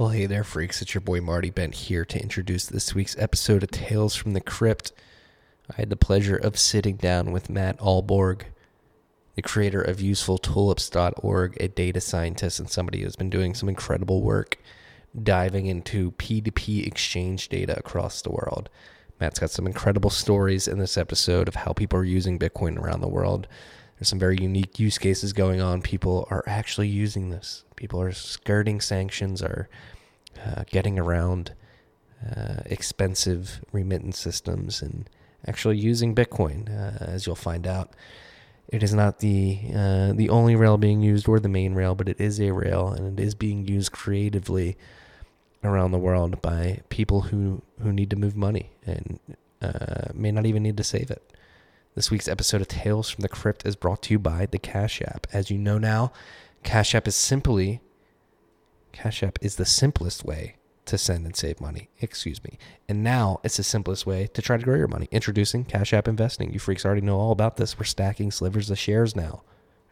Well, hey there, freaks. It's your boy Marty Bent here to introduce this week's episode of Tales from the Crypt. I had the pleasure of sitting down with Matt Ahlborg, the creator of UsefulTulips.org, a data scientist and somebody who's been doing some incredible work diving into P2P exchange data across the world. Matt's got some incredible stories in this episode of how people are using Bitcoin around the world. There's some very unique use cases going on. People are actually using this. People are skirting sanctions, are uh, getting around uh, expensive remittance systems, and actually using Bitcoin. Uh, as you'll find out, it is not the uh, the only rail being used or the main rail, but it is a rail, and it is being used creatively around the world by people who who need to move money and uh, may not even need to save it. This week's episode of Tales from the Crypt is brought to you by the Cash App. As you know now, Cash App is simply Cash App is the simplest way to send and save money. Excuse me. And now it's the simplest way to try to grow your money. Introducing Cash App Investing. You freaks already know all about this. We're stacking slivers of shares now.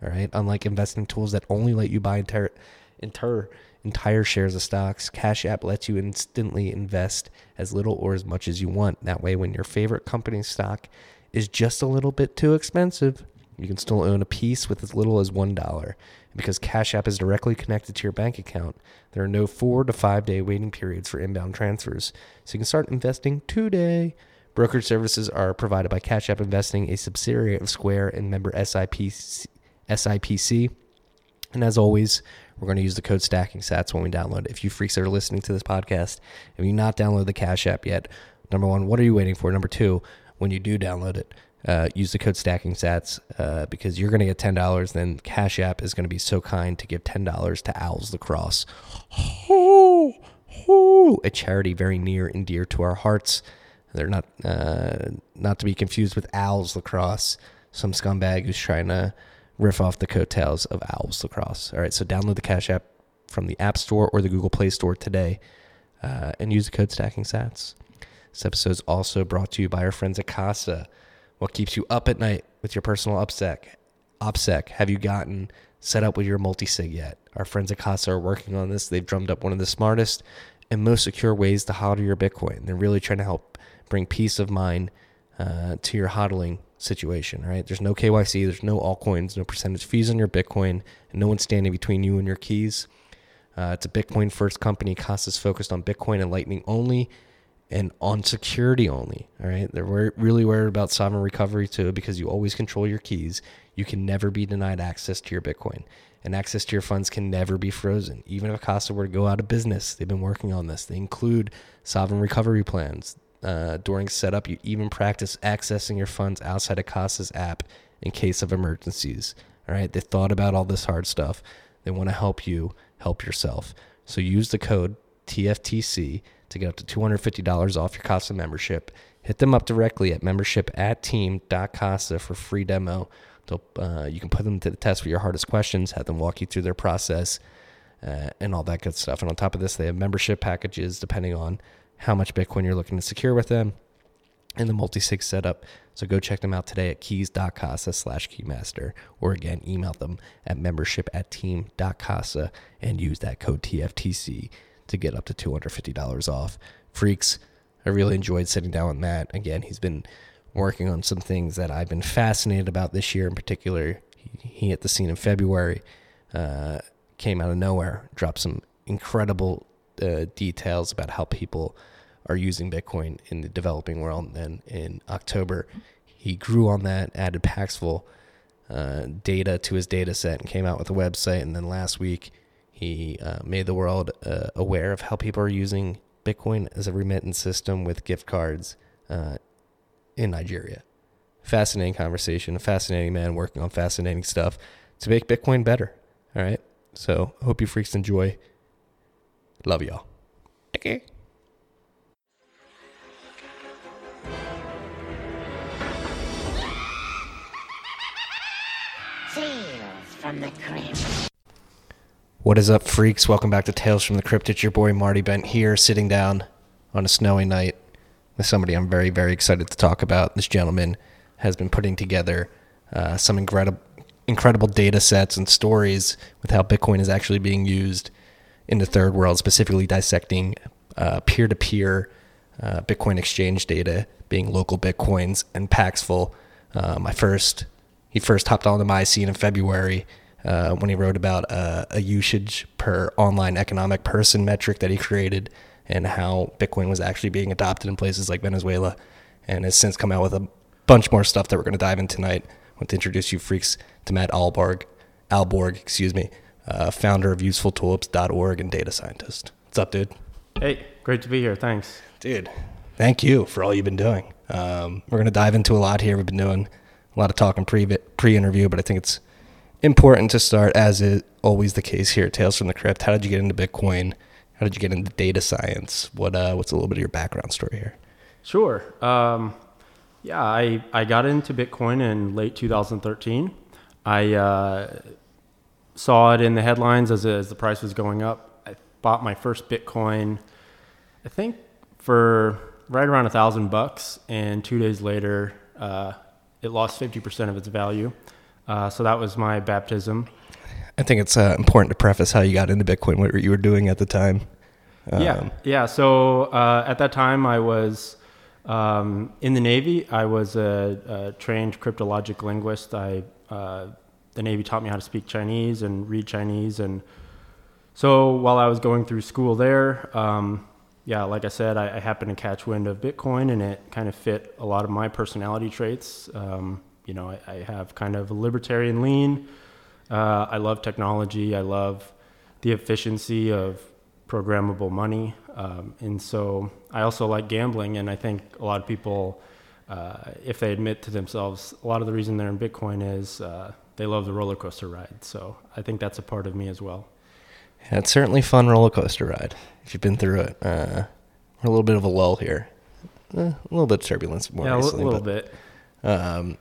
All right. Unlike investing tools that only let you buy entire, entire, entire shares of stocks, Cash App lets you instantly invest as little or as much as you want. That way, when your favorite company's stock is just a little bit too expensive, you can still own a piece with as little as $1. Because Cash App is directly connected to your bank account, there are no four to five day waiting periods for inbound transfers. So you can start investing today. Brokerage services are provided by Cash App Investing, a subsidiary of Square and member SIPC. SIPC. And as always, we're going to use the code stacking sats when we download. If you freaks are listening to this podcast, if you not download the Cash App yet, number one, what are you waiting for? Number two, when you do download it, uh, use the code stacking sats uh, because you're going to get ten dollars. Then Cash App is going to be so kind to give ten dollars to Owls Lacrosse, a charity very near and dear to our hearts. They're not uh, not to be confused with Owls Lacrosse, some scumbag who's trying to riff off the coattails of Owls Lacrosse. All right, so download the Cash App from the App Store or the Google Play Store today, uh, and use the code stacking sats. This episode is also brought to you by our friends at Casa. What keeps you up at night with your personal OPSEC? OPSEC, have you gotten set up with your multi-sig yet? Our friends at Casa are working on this. They've drummed up one of the smartest and most secure ways to hodl your Bitcoin. They're really trying to help bring peace of mind uh, to your hodling situation, right? There's no KYC, there's no altcoins, no percentage fees on your Bitcoin, and no one standing between you and your keys. Uh, it's a Bitcoin first company. Casa is focused on Bitcoin and Lightning only and on security only. All right. They're really worried about sovereign recovery too because you always control your keys. You can never be denied access to your Bitcoin, and access to your funds can never be frozen. Even if Casa were to go out of business, they've been working on this. They include sovereign recovery plans. Uh, during setup, you even practice accessing your funds outside of Casa's app in case of emergencies. All right. They thought about all this hard stuff. They want to help you help yourself. So use the code TFTC to get up to $250 off your Casa membership. Hit them up directly at membership at team.casa for free demo. Uh, you can put them to the test for your hardest questions, have them walk you through their process, uh, and all that good stuff. And on top of this, they have membership packages depending on how much Bitcoin you're looking to secure with them and the multi-sig setup. So go check them out today at keys.casa slash keymaster, or again, email them at membership at team.casa and use that code TFTC to get up to $250 off. Freaks, I really enjoyed sitting down with Matt. Again, he's been working on some things that I've been fascinated about this year in particular. He, he hit the scene in February, uh, came out of nowhere, dropped some incredible uh, details about how people are using Bitcoin in the developing world. And then in October, he grew on that, added Paxful uh, data to his data set, and came out with a website. And then last week, he uh, made the world uh, aware of how people are using Bitcoin as a remittance system with gift cards uh, in Nigeria. Fascinating conversation, a fascinating man working on fascinating stuff to make Bitcoin better. All right. So, hope you freaks enjoy. Love y'all. Okay. Tales from the Crypt. What is up, freaks? Welcome back to Tales from the Crypt. It's your boy Marty Bent here, sitting down on a snowy night with somebody I'm very, very excited to talk about. This gentleman has been putting together uh, some incredible, incredible data sets and stories with how Bitcoin is actually being used in the third world, specifically dissecting peer to peer Bitcoin exchange data, being local Bitcoins and Paxful. Uh, my first, he first hopped onto my scene in February uh, when he wrote about uh, a usage per online economic person metric that he created and how Bitcoin was actually being adopted in places like Venezuela, and has since come out with a bunch more stuff that we're going to dive in tonight. I want to introduce you freaks to Matt Ahlborg, Ahlborg, excuse me, uh, founder of UsefulTulips.org and data scientist. What's up, dude? Hey, great to be here. Thanks, dude. Thank you for all you've been doing. Um, we're going to dive into a lot here. We've been doing a lot of talking pre pre interview, but I think it's important to start, as is always the case here at Tales from the Crypt. How did you get into Bitcoin? How did you get into data science? What uh, what's a little bit of your background story here? Sure. Um, yeah, I, I got into Bitcoin in late 2013. I uh, saw it in the headlines as, as the price was going up. I bought my first Bitcoin, I think, for right around a thousand bucks, and two days later, uh, it lost 50% of its value. Uh, so that was my baptism. I think it's uh, important to preface how you got into Bitcoin, what you were doing at the time. Um, yeah, yeah. So uh, at that time, I was um, in the Navy. I was a, a trained cryptologic linguist. I uh, the Navy taught me how to speak Chinese and read Chinese, and so while I was going through school there, um, yeah, like I said, I, I, happened to catch wind of Bitcoin, and it kind of fit a lot of my personality traits. Um, you know, I, I, have kind of a libertarian lean. Uh, I love technology. I love the efficiency of programmable money, um, and so I also like gambling. And I think a lot of people, uh, if they admit to themselves, a lot of the reason they're in Bitcoin is uh, they love the roller coaster ride. So I think that's a part of me as well. Yeah, it's certainly a fun roller coaster ride if you've been through it. Uh, we're a little bit of a lull here, eh, a little bit of turbulence more yeah, recently, a little but, bit. Um,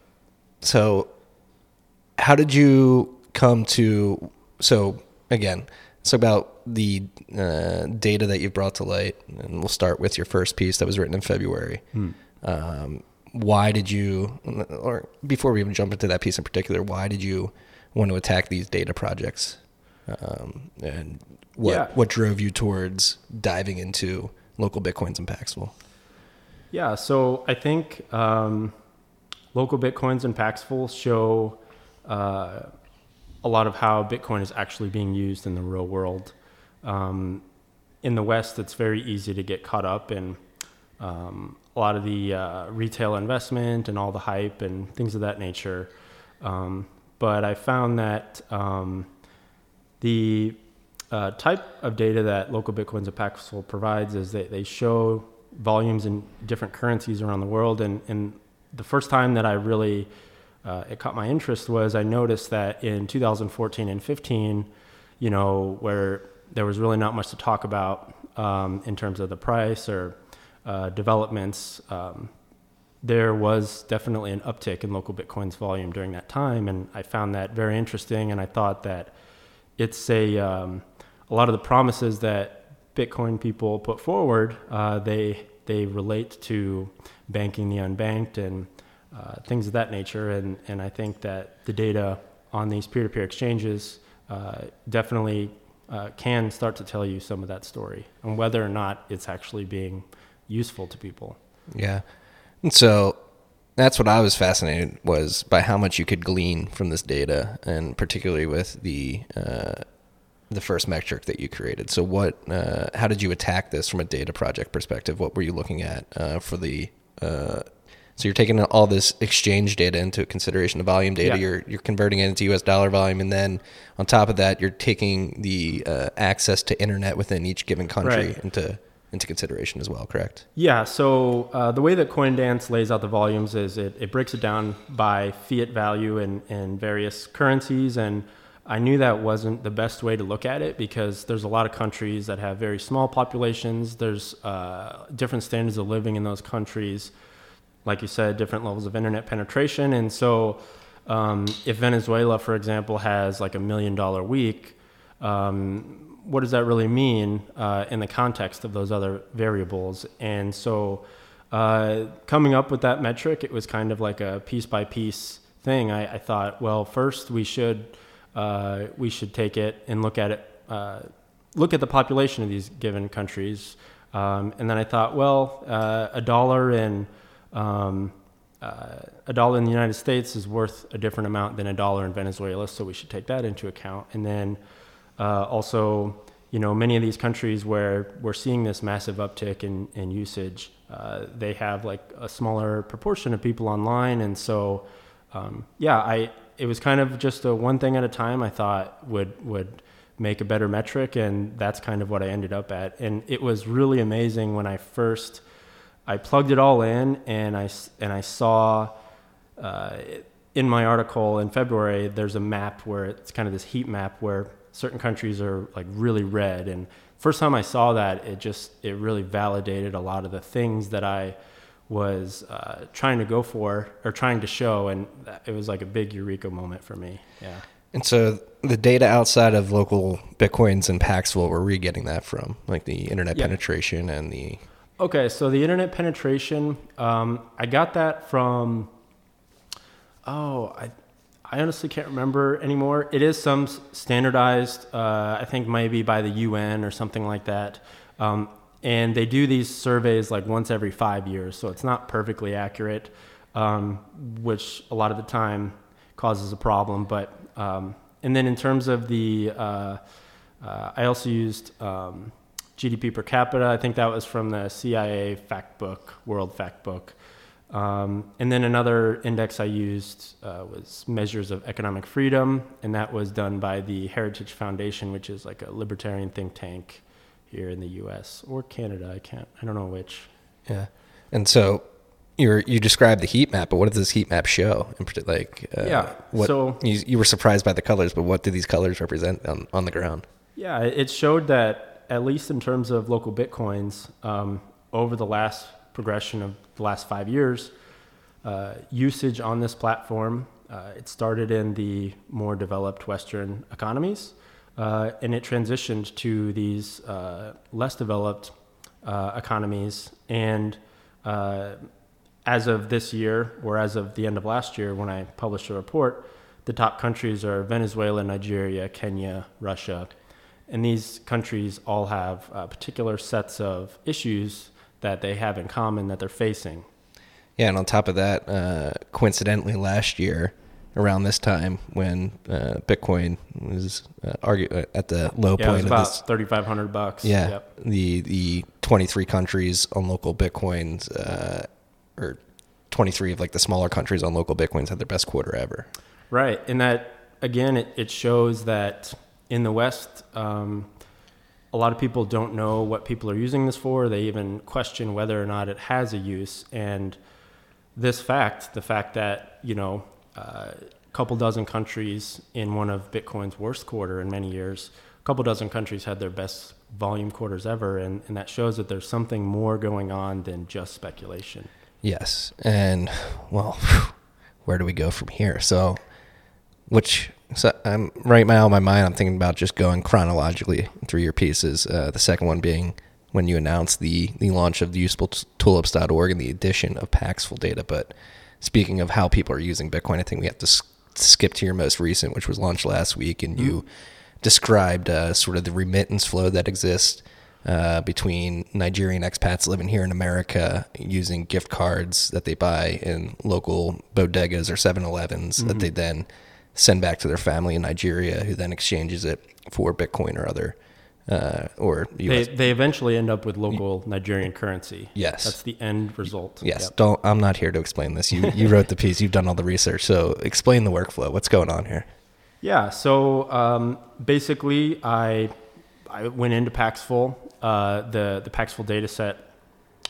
so, how did you come to? So again, it's about the uh, data that you've brought to light, and we'll start with your first piece that was written in February. Hmm. Um, why did you, or before we even jump into that piece in particular, why did you want to attack these data projects? Um, and what yeah. what drove you towards diving into local bitcoins and Paxful? Yeah, so I think um, local bitcoins and Paxful show uh, a lot of how Bitcoin is actually being used in the real world. Um, in the West, it's very easy to get caught up in um, a lot of the uh, retail investment and all the hype and things of that nature. Um, but I found that um, the uh, type of data that local Bitcoins and Paxful provides is that they show volumes in different currencies around the world. And, and the first time that I really uh, it caught my interest was I noticed that in 2014 and 15, you know, where there was really not much to talk about um, in terms of the price or uh, developments, um, there was definitely an uptick in local Bitcoin's volume during that time, and I found that very interesting. And I thought that it's a um, a lot of the promises that Bitcoin people put forward, uh, they they relate to banking the unbanked and uh, things of that nature. And and I think that the data on these peer-to-peer exchanges uh, definitely uh, can start to tell you some of that story and whether or not it's actually being useful to people. Yeah, and so that's what I was fascinated was by how much you could glean from this data, and particularly with the uh, the first metric that you created. So, what? Uh, how did you attack this from a data project perspective? What were you looking at uh, for the? Uh, so you're taking all this exchange data into consideration, the volume data. Yeah. You're you're converting it into U.S. dollar volume, and then on top of that, you're taking the uh, access to internet within each given country right. into into consideration as well, correct? Yeah. So uh, the way that CoinDance lays out the volumes is it, it breaks it down by fiat value and, and various currencies. And I knew that wasn't the best way to look at it because there's a lot of countries that have very small populations. There's uh, different standards of living in those countries. Like you said, different levels of internet penetration. And so um, if Venezuela, for example, has like a million dollar week, um, what does that really mean uh, in the context of those other variables? And so, uh, coming up with that metric, it was kind of like a piece by piece thing. I, I thought, well, first we should uh, we should take it and look at it, uh, look at the population of these given countries. Um, and then I thought, well, uh, a dollar in um, uh, a dollar in the United States is worth a different amount than a dollar in Venezuela, so we should take that into account. And then uh, also, you know, many of these countries where we're seeing this massive uptick in, in usage, uh, they have like a smaller proportion of people online, and so um, yeah, I it was kind of just a one thing at a time. I thought would would make a better metric, and that's kind of what I ended up at. And it was really amazing when I first I plugged it all in, and I and I saw. Uh, in my article in February, there's a map where it's kind of this heat map where certain countries are like really red. And first time I saw that, it just it really validated a lot of the things that I was uh, trying to go for or trying to show, and it was like a big eureka moment for me. Yeah. And so the data outside of local bitcoins and Paxful, where were we getting that from? Like the internet yeah. penetration and the. Okay, so the internet penetration, um, I got that from. Oh, I I honestly can't remember anymore. It is some standardized, uh, I think maybe by the UN or something like that. Um, and they do these surveys like once every five years, so it's not perfectly accurate, um, which a lot of the time causes a problem. But um, and then in terms of the, uh, uh, I also used um, GDP per capita. I think that was from the CIA Fact Book, World Fact Book. Um, and then another index I used uh, was measures of economic freedom, and that was done by the Heritage Foundation, which is like a libertarian think tank here in the U.S. or Canada. I can't, I don't know which. Yeah, and so you you described the heat map, but what does this heat map show? In particular, like uh, yeah, what, so you you were surprised by the colors, but what do these colors represent on on the ground? Yeah, it showed that at least in terms of local bitcoins, um, over the last progression of the last five years, uh, usage on this platform. Uh, it started in the more developed Western economies, uh, and it transitioned to these uh, less developed uh, economies. And uh, as of this year, or as of the end of last year, when I published a report, the top countries are Venezuela, Nigeria, Kenya, Russia. And these countries all have particular sets of issues that they have in common that they're facing. Yeah, and on top of that, uh, coincidentally, last year around this time when uh, Bitcoin was uh, argue, uh, at the low yeah, point it was about thirty five hundred bucks. Yeah, yep. the the twenty three countries on local Bitcoins, uh, or twenty three of like the smaller countries on local Bitcoins had their best quarter ever. Right, and that again, it, it shows that in the West. Um, a lot of people don't know what people are using this for. They even question whether or not it has a use. And this fact, the fact that, you know, a couple dozen countries in one of Bitcoin's worst quarter in many years, a couple dozen countries had their best volume quarters ever. And, and that shows that there's something more going on than just speculation. Yes. And, well, where do we go from here? So, which so I'm right now in my mind. I'm thinking about just going chronologically through your pieces. Uh, the second one being when you announced the the launch of the usefultulips.org and the addition of Paxful data. But speaking of how people are using Bitcoin, I think we have to s- skip to your most recent, which was launched last week, and mm-hmm. you described uh, sort of the remittance flow that exists. Uh, between Nigerian expats living here in America using gift cards that they buy in local bodegas or 7-Elevens mm-hmm. that they then send back to their family in Nigeria, who then exchanges it for Bitcoin or other. Uh, or US. They, they eventually end up with local Nigerian currency. Yes, that's the end result. Yes, yep. don't. I'm not here to explain this. You you wrote the piece. You've done all the research. So explain the workflow. What's going on here? Yeah. So um, basically, I I went into Paxful, uh, the the Paxful data set,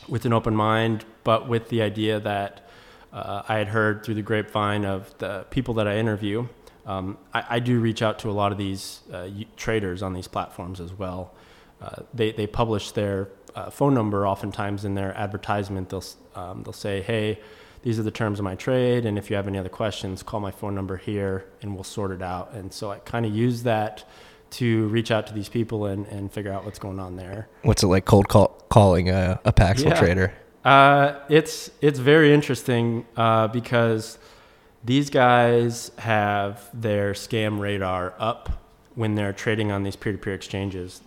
with an open mind, but with the idea that uh, I had heard through the grapevine of the people that I interview um, I, I, do reach out to a lot of these uh, traders on these platforms as well. Uh, they, they publish their uh, phone number oftentimes in their advertisement. They'll, um, they'll say, hey, these are the terms of my trade, and if you have any other questions, call my phone number here and we'll sort it out. And so I kind of use that to reach out to these people and, and figure out what's going on there. What's it like cold call, calling a, a Paxful yeah. trader? Uh, it's, it's very interesting uh, because these guys have their scam radar up when they're trading on these peer-to-peer exchanges.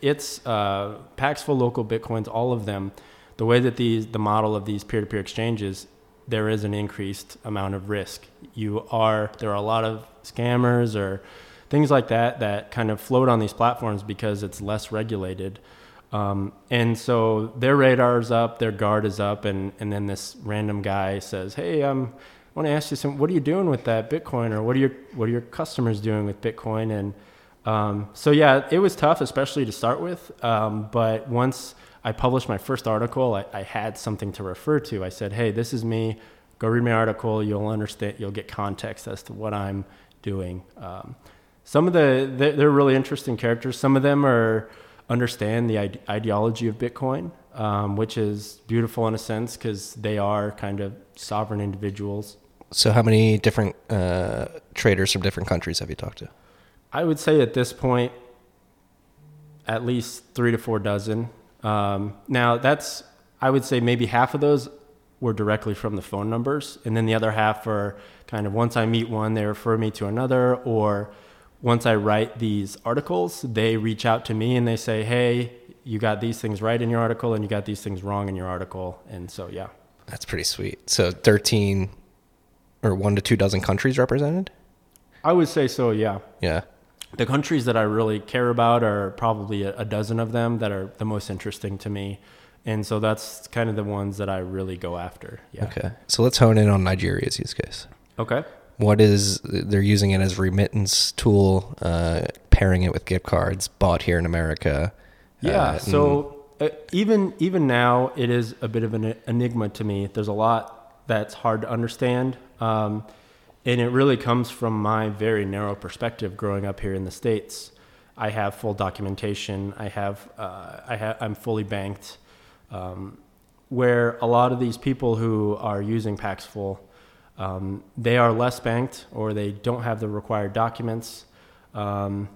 it's uh, Paxful, local bitcoins, all of them. The way that these the model of these peer-to-peer exchanges, there is an increased amount of risk. You are there are a lot of scammers or things like that that kind of float on these platforms because it's less regulated. Um, and so their radar's up, their guard is up, and, and then this random guy says, "Hey, um, I want to ask you some. What are you doing with that Bitcoin, or what are your what are your customers doing with Bitcoin?" And um, so yeah, it was tough, especially to start with. Um, but once I published my first article, I, I, had something to refer to. I said, "Hey, this is me. Go read my article. You'll understand. You'll get context as to what I'm doing." Um, some of the they're, really interesting characters. Some of them are understand the ide- ideology of Bitcoin, um, which is beautiful in a sense because they are kind of sovereign individuals. So, how many different uh, traders from different countries have you talked to? I would say at this point, at least three to four dozen. Um, now, that's I would say maybe half of those were directly from the phone numbers, and then the other half are kind of once I meet one, they refer me to another, or once I write these articles, they reach out to me and they say, "Hey, you got these things right in your article, and you got these things wrong in your article." And so, yeah, that's pretty sweet. So, thirteen or one to two dozen countries represented. I would say so. Yeah. Yeah. The countries that I really care about are probably a, a dozen of them that are the most interesting to me. And so that's kind of the ones that I really go after. Yeah. Okay. So let's hone in on Nigeria's use case. Okay what is they're using it as remittance tool, uh, pairing it with gift cards bought here in America. Yeah. Uh, so uh, even even now, it is a bit of an enigma to me. There's a lot that's hard to understand, um, and it really comes from my very narrow perspective growing up here in the states. I have full documentation. I have uh, I have I'm fully banked. Um, where a lot of these people who are using Paxful um, they are less banked or they don't have the required documents. Um,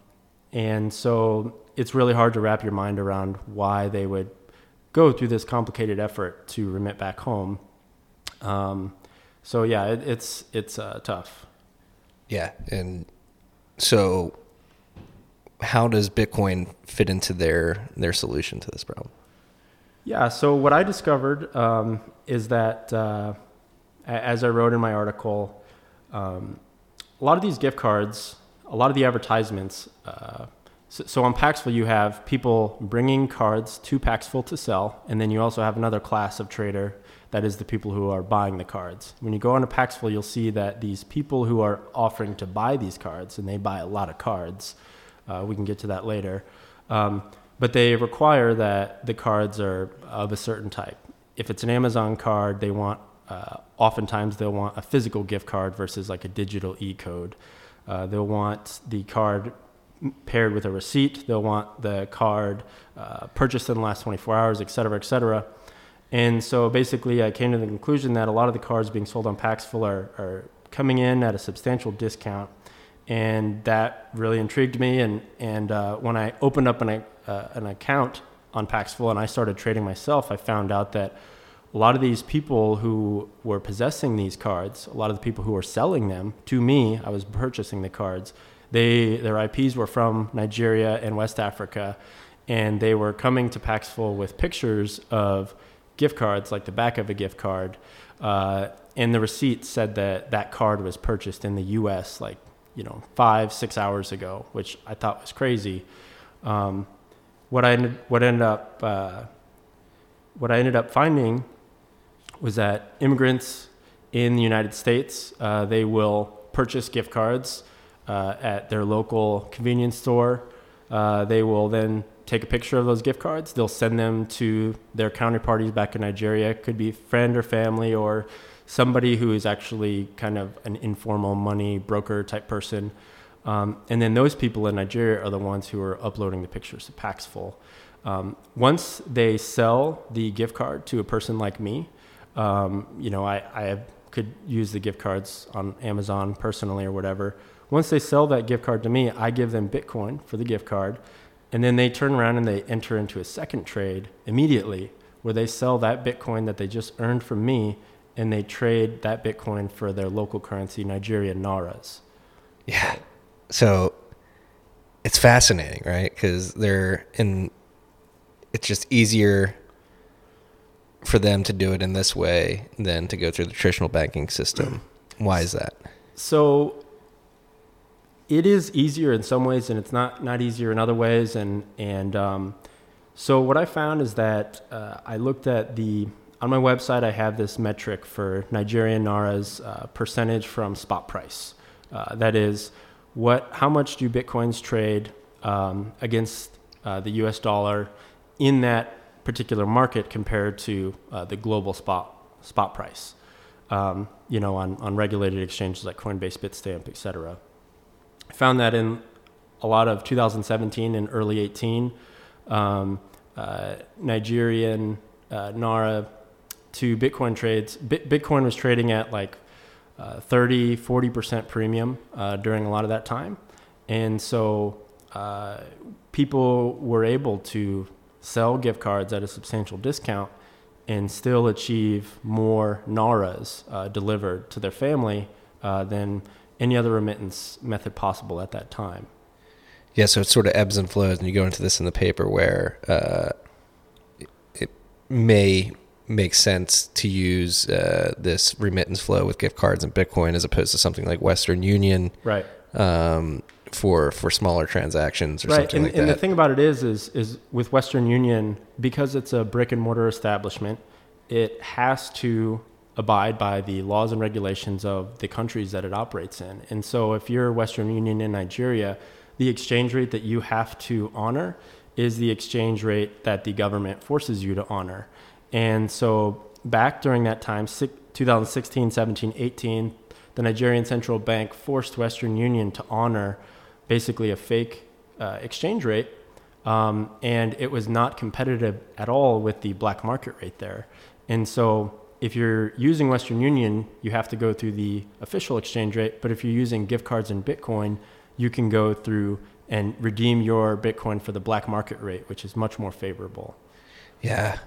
and so it's really hard to wrap your mind around why they would go through this complicated effort to remit back home. Um, so yeah, it, it's it's uh, tough. Yeah, and so how does Bitcoin fit into their their solution to this problem? Yeah, so what I discovered um, is that uh, as I wrote in my article, um, a lot of these gift cards, a lot of the advertisements. Uh, so, so, on Paxful, you have people bringing cards to Paxful to sell, and then you also have another class of trader that is the people who are buying the cards. When you go onto Paxful, you'll see that these people who are offering to buy these cards, and they buy a lot of cards. Uh, we can get to that later. Um, but they require that the cards are of a certain type. If it's an Amazon card, they want uh, oftentimes they'll want a physical gift card versus like a digital e-code. Uh, they'll want the card paired with a receipt. They'll want the card uh, purchased in the last 24 hours, et cetera, et cetera. And so basically, I came to the conclusion that a lot of the cards being sold on Paxful are, are coming in at a substantial discount. And that really intrigued me. And, and uh, when I opened up an, uh, an account on Paxful and I started trading myself, I found out that a lot of these people who were possessing these cards, a lot of the people who were selling them to me, I was purchasing the cards. They their IPs were from Nigeria and West Africa, and they were coming to Paxful with pictures of gift cards, like the back of a gift card, uh, and the receipt said that that card was purchased in the U.S. like you know five six hours ago, which I thought was crazy. Um, what I ended, what ended up uh, what I ended up finding was that immigrants in the United States, uh, they will purchase gift cards uh, at their local convenience store. Uh, they will then take a picture of those gift cards. They'll send them to their counterparties back in Nigeria. It could be friend or family or somebody who is actually kind of an informal money broker type person. Um, and then those people in Nigeria are the ones who are uploading the pictures to Paxful. Um, once they sell the gift card to a person like me, um, you know, I, I could use the gift cards on Amazon personally or whatever. Once they sell that gift card to me, I give them Bitcoin for the gift card. And then they turn around and they enter into a second trade immediately where they sell that Bitcoin that they just earned from me and they trade that Bitcoin for their local currency, Nigerian Nairas. Yeah. So it's fascinating, right? Because they're in. It's just easier for them to do it in this way than to go through the traditional banking system. Why is that? So it is easier in some ways, and it's not not easier in other ways. And and um, so what I found is that uh, I looked at the on my website. I have this metric for Nigerian Naira's uh, percentage from spot price. Uh, that is, what how much do bitcoins trade um, against uh, the U.S. dollar in that particular market compared to uh, the global spot spot price? Um, you know, on, on regulated exchanges like Coinbase, Bitstamp, et cetera. I found that in a lot of 2017 and early 18, um, uh, Nigerian uh, Naira to Bitcoin trades, Bitcoin was trading at like uh, 30, 40% premium uh, during a lot of that time. And so uh, people were able to sell gift cards at a substantial discount and still achieve more Nairas uh, delivered to their family than any other remittance method possible at that time. Yeah, so it sort of ebbs and flows, and you go into this in the paper where uh, it may make sense to use uh, this remittance flow with gift cards and Bitcoin as opposed to something like Western Union, right? Um, for for smaller transactions or right. something and, like and that. the thing about it is, is is with Western Union because it's a brick and mortar establishment, it has to abide by the laws and regulations of the countries that it operates in. And so if you're Western Union in Nigeria, the exchange rate that you have to honor is the exchange rate that the government forces you to honor. And so back during that time, 2016, 17, 18, the Nigerian Central Bank forced Western Union to honor basically a fake uh, exchange rate. Um, and it was not competitive at all with the black market rate there. And so if you're using Western Union, you have to go through the official exchange rate. But if you're using gift cards and Bitcoin, you can go through and redeem your Bitcoin for the black market rate, which is much more favorable. Yeah.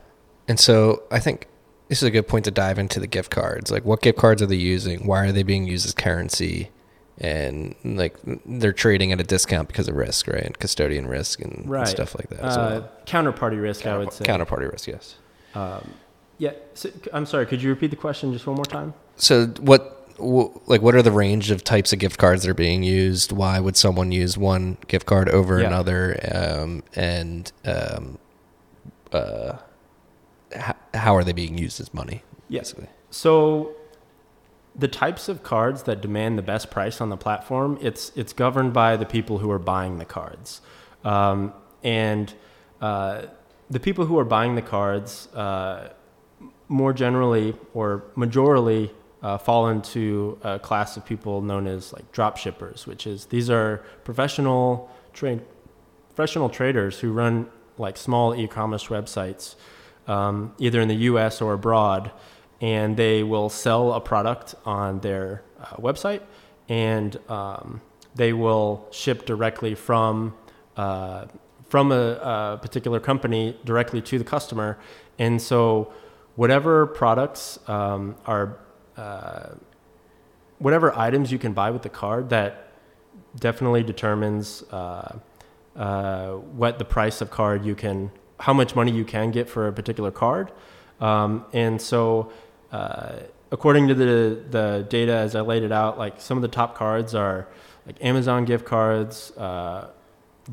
And so I think this is a good point to dive into the gift cards. Like, what gift cards are they using? Why are they being used as currency? And like they're trading at a discount because of risk, right? And custodian risk and, right. and stuff like that. Uh, well. Counterparty risk, Counterp- I would say. Counterparty risk, yes. Um, yeah. So, I'm sorry. Could you repeat the question just one more time? So what? Like, what are the range of types of gift cards that are being used? Why would someone use one gift card over Yeah. another? Um, and um, uh, how, how are they being used as money? Yes. So the types of cards that demand the best price on the platform, it's it's governed by the people who are buying the cards, um, and uh, the people who are buying the cards, uh, more generally or majorly, uh, fall into a class of people known as like drop shippers, which is these are professional trade professional traders who run like small e-commerce websites, um, either in the U.S. or abroad, and they will sell a product on their uh, website, and um, they will ship directly from uh, from a, a particular company directly to the customer, and so whatever products um, are uh, whatever items you can buy with the card that definitely determines uh, uh, what the price of card you can, how much money you can get for a particular card. Um, and so, uh, according to the, the data as I laid it out, like some of the top cards are like Amazon gift cards, uh,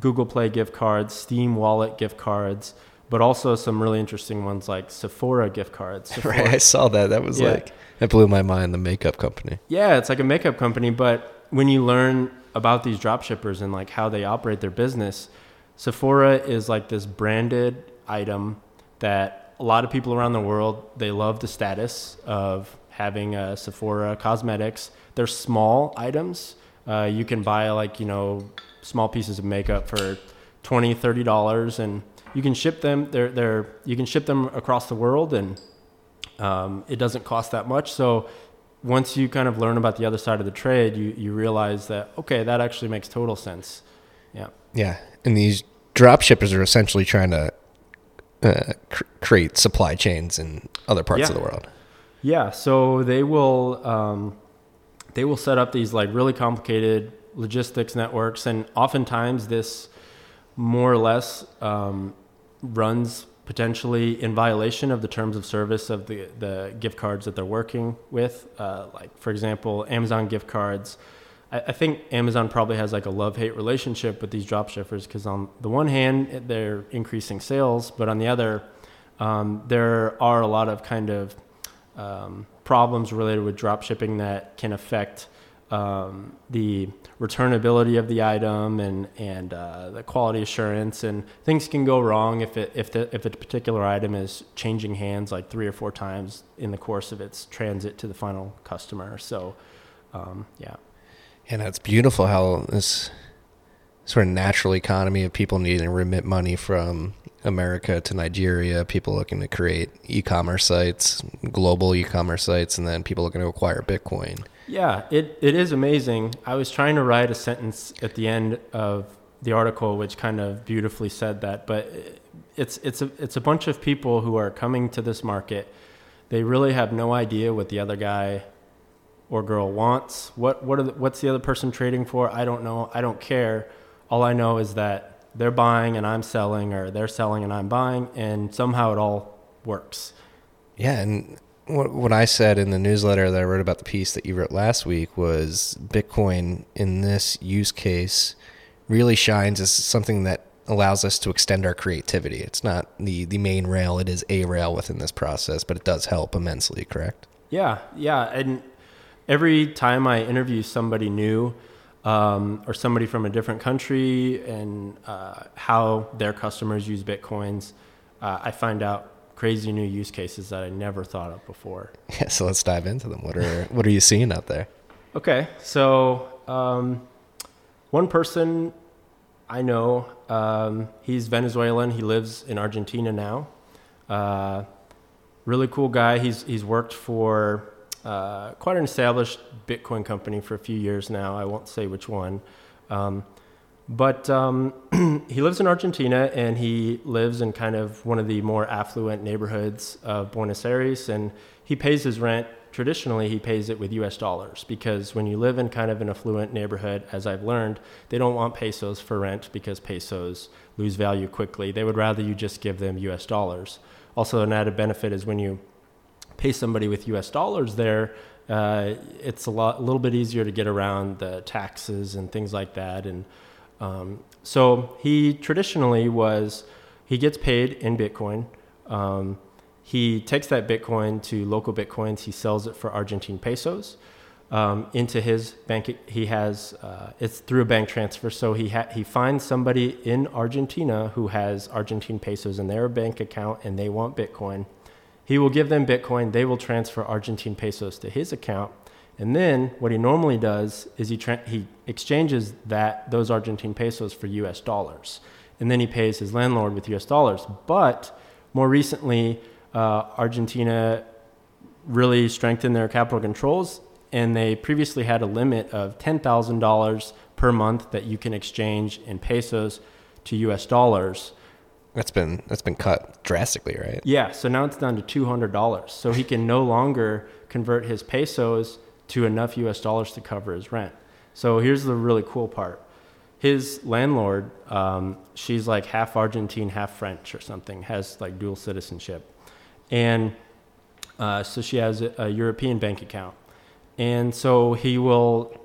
Google Play gift cards, Steam Wallet gift cards, but also some really interesting ones like Sephora gift cards. Sephora, Right, I saw that. That was Yeah. like that blew my mind. The makeup company. Yeah, it's like a makeup company, but when you learn about these drop shippers and like how they operate their business, Sephora is like this branded item that a lot of people around the world they love the status of having a Sephora cosmetics. They're small items. Uh, you can buy like you know small pieces of makeup for 20 30 dollars and you can ship them they're, they're you can ship them across the world and um, it doesn't cost that much. So once you kind of learn about the other side of the trade, you, you realize that, okay, that actually makes total sense. Yeah. Yeah, and these drop shippers are essentially trying to uh, cr- create supply chains in other parts Yeah. of the world. Yeah. So they will, um, they will set up these like really complicated logistics networks, and oftentimes this more or less um, runs potentially in violation of the terms of service of the, the gift cards that they're working with. Uh, like, for example, Amazon gift cards. I, I think Amazon probably has like a love hate relationship with these drop shippers because, on the one hand, they're increasing sales, but on the other, um, there are a lot of kind of um, problems related with drop shipping that can affect um, the returnability of the item and and uh, the quality assurance and things can go wrong if it if the if a particular item is changing hands like three or four times in the course of its transit to the final customer. So, um, yeah. And it's beautiful how this sort of natural economy of people needing to remit money from America to Nigeria, people looking to create e-commerce sites, global e-commerce sites, and then people looking to acquire Bitcoin. Yeah, it, it is amazing. I was trying to write a sentence at the end of the article which kind of beautifully said that, but it's it's a it's a bunch of people who are coming to this market. They really have no idea what the other guy or girl wants. What what the, what's the other person trading for? I don't know. I don't care. All I know is that they're buying and I'm selling, or they're selling and I'm buying, and somehow it all works. Yeah, and what, I said in the newsletter that I wrote about the piece that you wrote last week was Bitcoin in this use case really shines as something that allows us to extend our creativity. It's not the, the main rail, it is a rail within this process, but it does help immensely, correct? Yeah, yeah. And every time I interview somebody new um, or somebody from a different country and uh, how their customers use Bitcoins, uh, I find out crazy new use cases that I never thought of before. Yeah, so let's dive into them. What are what are you seeing out there? Okay, so um, one person I know, um, he's Venezuelan. He lives in Argentina now. Uh, really cool guy. He's he's worked for uh, quite an established Bitcoin company for a few years now. I won't say which one. Um, but um, he lives in Argentina and he lives in kind of one of the more affluent neighborhoods of Buenos Aires. And he pays his rent, traditionally, he pays it with US dollars because when you live in kind of an affluent neighborhood, as I've learned, they don't want pesos for rent because pesos lose value quickly. They would rather you just give them US dollars. Also, an added benefit is when you pay somebody with US dollars there, uh, it's a, lot, a little bit easier to get around the taxes and things like that. And um, so he traditionally was, he gets paid in Bitcoin. Um, he takes that Bitcoin to local Bitcoins. He sells it for Argentine pesos um, into his bank. He has uh, it's through a bank transfer. So he ha- he finds somebody in Argentina who has Argentine pesos in their bank account, and they want Bitcoin. He will give them Bitcoin. They will transfer Argentine pesos to his account, and then what he normally does is he tra- he exchanges that those Argentine pesos for U.S. dollars, and then he pays his landlord with U.S. dollars. But more recently, uh, Argentina really strengthened their capital controls, and they previously had a limit of ten thousand dollars per month that you can exchange in pesos to U.S. dollars. That's been that's been cut drastically, right? Yeah, so now it's down to two hundred dollars. So he can no longer convert his pesos to enough US dollars to cover his rent. So here's the really cool part. His landlord, um, she's like half Argentine, half French or something, has like dual citizenship. And uh, so she has a, a European bank account. And so he will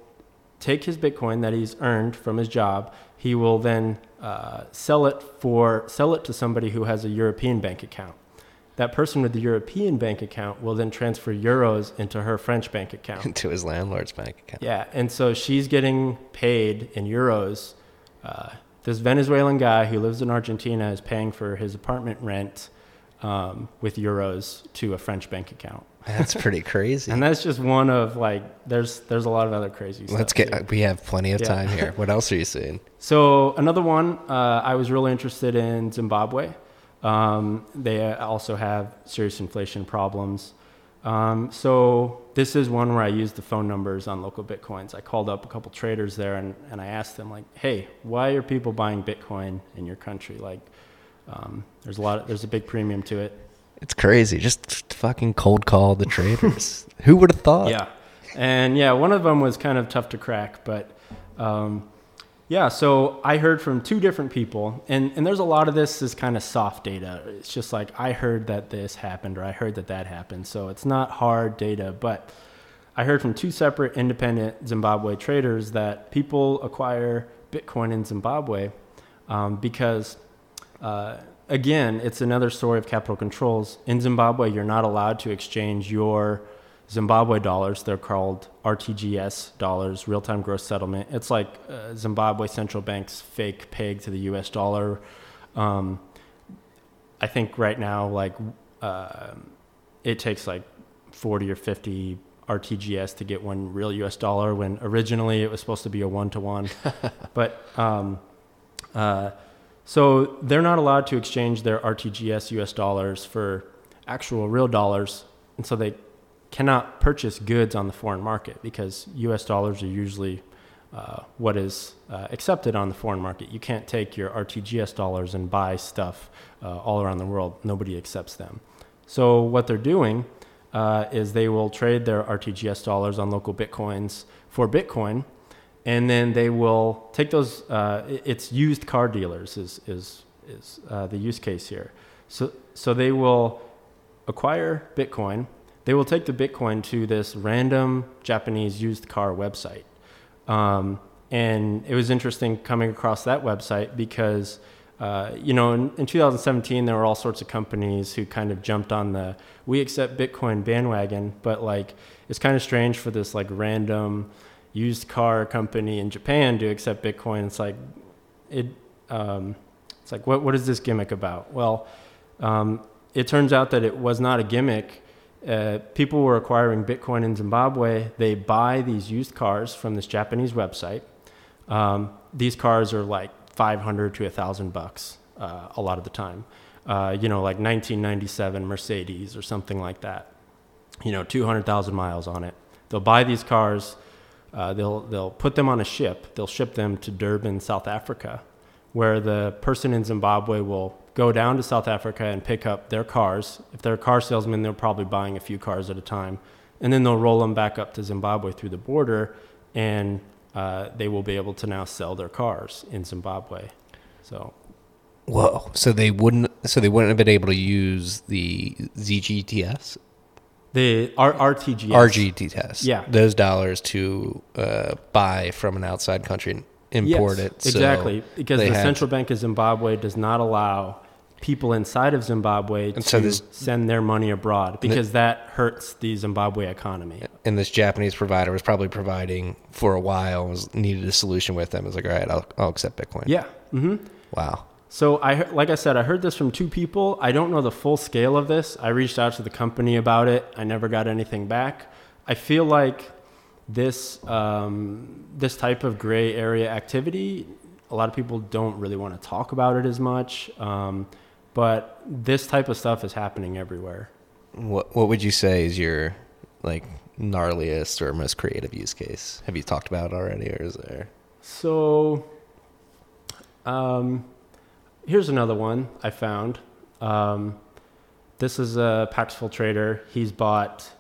take his Bitcoin that he's earned from his job. He will then uh, sell it for sell it to somebody who has a European bank account that person with the European bank account will then transfer euros into her French bank account. Into his landlord's bank account. Yeah. And so she's getting paid in euros. Uh, this Venezuelan guy who lives in Argentina is paying for his apartment rent um, with euros to a French bank account. That's pretty crazy. and that's just one of like there's there's a lot of other crazy stuff. Let's get too. we have plenty of yeah. time here. What else are you seeing? So another one uh, I was really interested in Zimbabwe. Um, they also have serious inflation problems. Um, so this is one where I used the phone numbers on local bitcoins. I called up a couple traders there and, and I asked them like, "Hey, why are people buying Bitcoin in your country? Like, um, there's a lot, of, there's a big premium to it." It's crazy. Just fucking cold call the traders. Who would have thought? Yeah, and yeah, one of them was kind of tough to crack, but Um, yeah, so I heard from two different people, and, and there's a lot of this is kind of soft data. It's just like I heard that this happened or I heard that that happened. So it's not hard data, but I heard from two separate independent Zimbabwe traders that people acquire Bitcoin in Zimbabwe um, because, uh, again, it's another story of capital controls. In Zimbabwe, you're not allowed to exchange your Zimbabwe dollars. They're called RTGS dollars, real time gross settlement. It's like uh, Zimbabwe central bank's fake peg to the US dollar. Um, I think right now, like, uh, it takes like 40 or 50 RTGS to get one real US dollar when originally it was supposed to be a one to one. But um, uh, so they're not allowed to exchange their RTGS US dollars for actual real dollars. And so they cannot purchase goods on the foreign market because US dollars are usually uh, what is uh, accepted on the foreign market. You can't take your RTGS dollars and buy stuff uh, all around the world. Nobody accepts them. So what they're doing uh, is they will trade their RTGS dollars on LocalBitcoins for Bitcoin, and then they will take those. Uh, it's used car dealers is is is uh, the use case here. So so they will acquire Bitcoin. They will take the Bitcoin to this random Japanese used car website. Um, and it was interesting coming across that website because uh, you know, in, in, 2017, there were all sorts of companies who kind of jumped on the we accept Bitcoin bandwagon, but like it's kind of strange for this like random used car company in Japan to accept Bitcoin. It's like it, um, it's like what what is this gimmick about? Well, um, it turns out that it was not a gimmick. Uh, people were acquiring Bitcoin in Zimbabwe. They buy these used cars from this Japanese website. Um, these cars are like 500 to thousand bucks uh, a lot of the time. Uh, you know, like 1997 Mercedes or something like that. You know, 200,000 miles on it. They'll buy these cars. Uh, they'll they'll put them on a ship. They'll ship them to Durban, South Africa, where the person in Zimbabwe will go down to South Africa and pick up their cars. If they're a car salesman, they're probably buying a few cars at a time, and then they'll roll them back up to Zimbabwe through the border and uh, they will be able to now sell their cars in Zimbabwe. So, whoa! So they wouldn't. So they wouldn't have been able to use the ZGTS, the R- RTGS, RGT Yeah, those dollars to uh, buy from an outside country import yes, it. So exactly, because the central bank of Zimbabwe does not allow people inside of Zimbabwe to so this, send their money abroad because the, that hurts the Zimbabwe economy. And this Japanese provider was probably providing for a while, was needed a solution with them. It was like, all right, I'll, I'll accept Bitcoin. Yeah. Mm-hmm. Wow. So I, like I said, I heard this from two people. I don't know the full scale of this. I reached out to the company about it. I never got anything back. I feel like this um, this type of gray area activity, a lot of people don't really want to talk about it as much. Um, but this type of stuff is happening everywhere. What What would you say is your like gnarliest or most creative use case? Have you talked about it already, or is there? So, um, here's another one I found. Um, this is a Paxful trader. He's bought.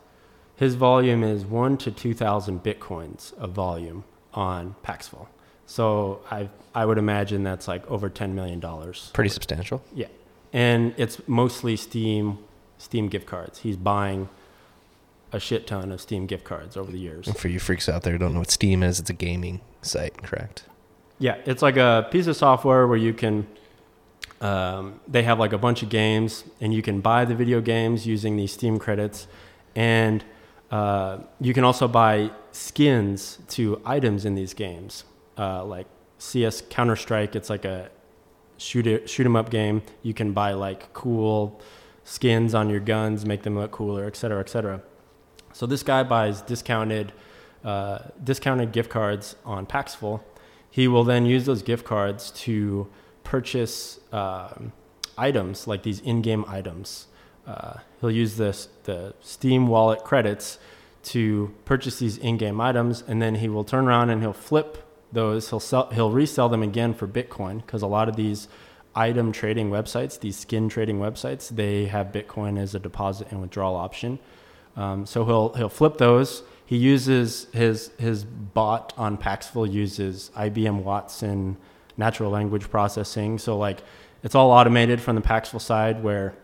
His volume is one to two thousand bitcoins of volume on Paxful. So I I would imagine that's like over ten million dollars. Pretty substantial. Yeah and it's mostly Steam Steam gift cards. He's buying a shit ton of Steam gift cards over the years. And for you freaks out there who don't know what Steam is, it's a gaming site, correct? Yeah, it's like a piece of software where you can. Um, they have like a bunch of games, and you can buy the video games using these Steam credits, and uh, you can also buy skins to items in these games, uh, like CS Counter Strike. It's like a shoot it, shoot 'em up game. You can buy like cool skins on your guns, make them look cooler, et cetera, et cetera. So this guy buys discounted uh, discounted gift cards on Paxful. He will then use those gift cards to purchase uh, items like these in-game items. He'll use this the Steam wallet credits to purchase these in-game items, and then he will turn around and he'll flip those. He'll sell he'll resell them again for bitcoin because a lot of these item trading websites these skin trading websites they have bitcoin as a deposit and withdrawal option. Um, so he'll he'll flip those. He uses his his bot on Paxful uses IBM Watson natural language processing. So like it's all automated from the Paxful side where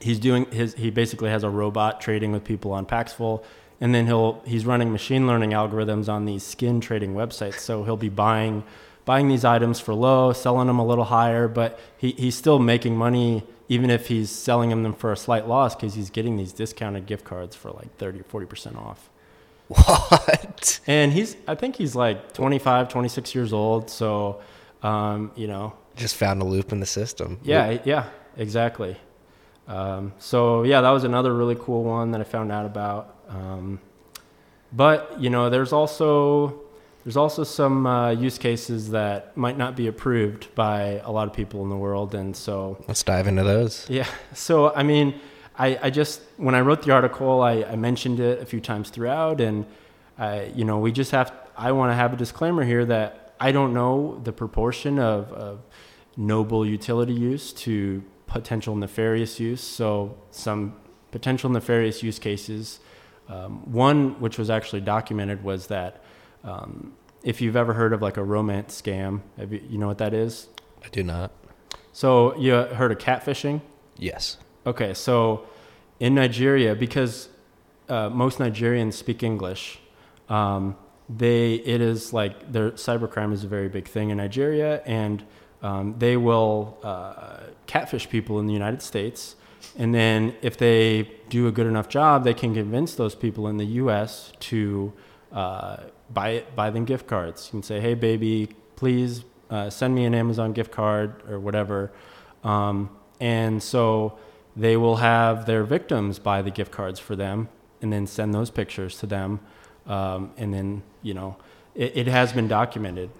he's doing his he basically has a robot trading with people on Paxful and then he'll he's running machine learning algorithms on these skin trading websites. So he'll be buying buying these items for low, selling them a little higher, but he, he's still making money even if he's selling them for a slight loss because he's getting these discounted gift cards for like 30 or 40% off. What? And he's, I think he's like 25, 26 years old. So, um, you know, Just found a loop in the system. yeah, yeah, exactly. Um, so yeah, that was another really cool one that I found out about. Um, but you know, there's also there's also some uh, use cases that might not be approved by a lot of people in the world, and so Let's dive into those. yeah. So I mean, I, I just when I wrote the article, I, I mentioned it a few times throughout, and I, you know, we just have. I want to have a disclaimer here that I don't know the proportion of, of noble utility use to potential nefarious use. So some potential nefarious use cases. Um, one which was actually documented was that um, if you've ever heard of like a romance scam, have you, you know what that is? I do not. So you heard of catfishing? Yes. Okay, so in Nigeria, because uh, most Nigerians speak English, um, they it is like their cybercrime is a very big thing in Nigeria, and um, they will uh, catfish people in the United States, and then if they do a good enough job, they can convince those people in the U.S. to uh, buy buy them gift cards. You can say, "Hey, baby, please uh, send me an Amazon gift card or whatever," um, and so they will have their victims buy the gift cards for them and then send those pictures to them. Um, and then, you know, it, it has been documented.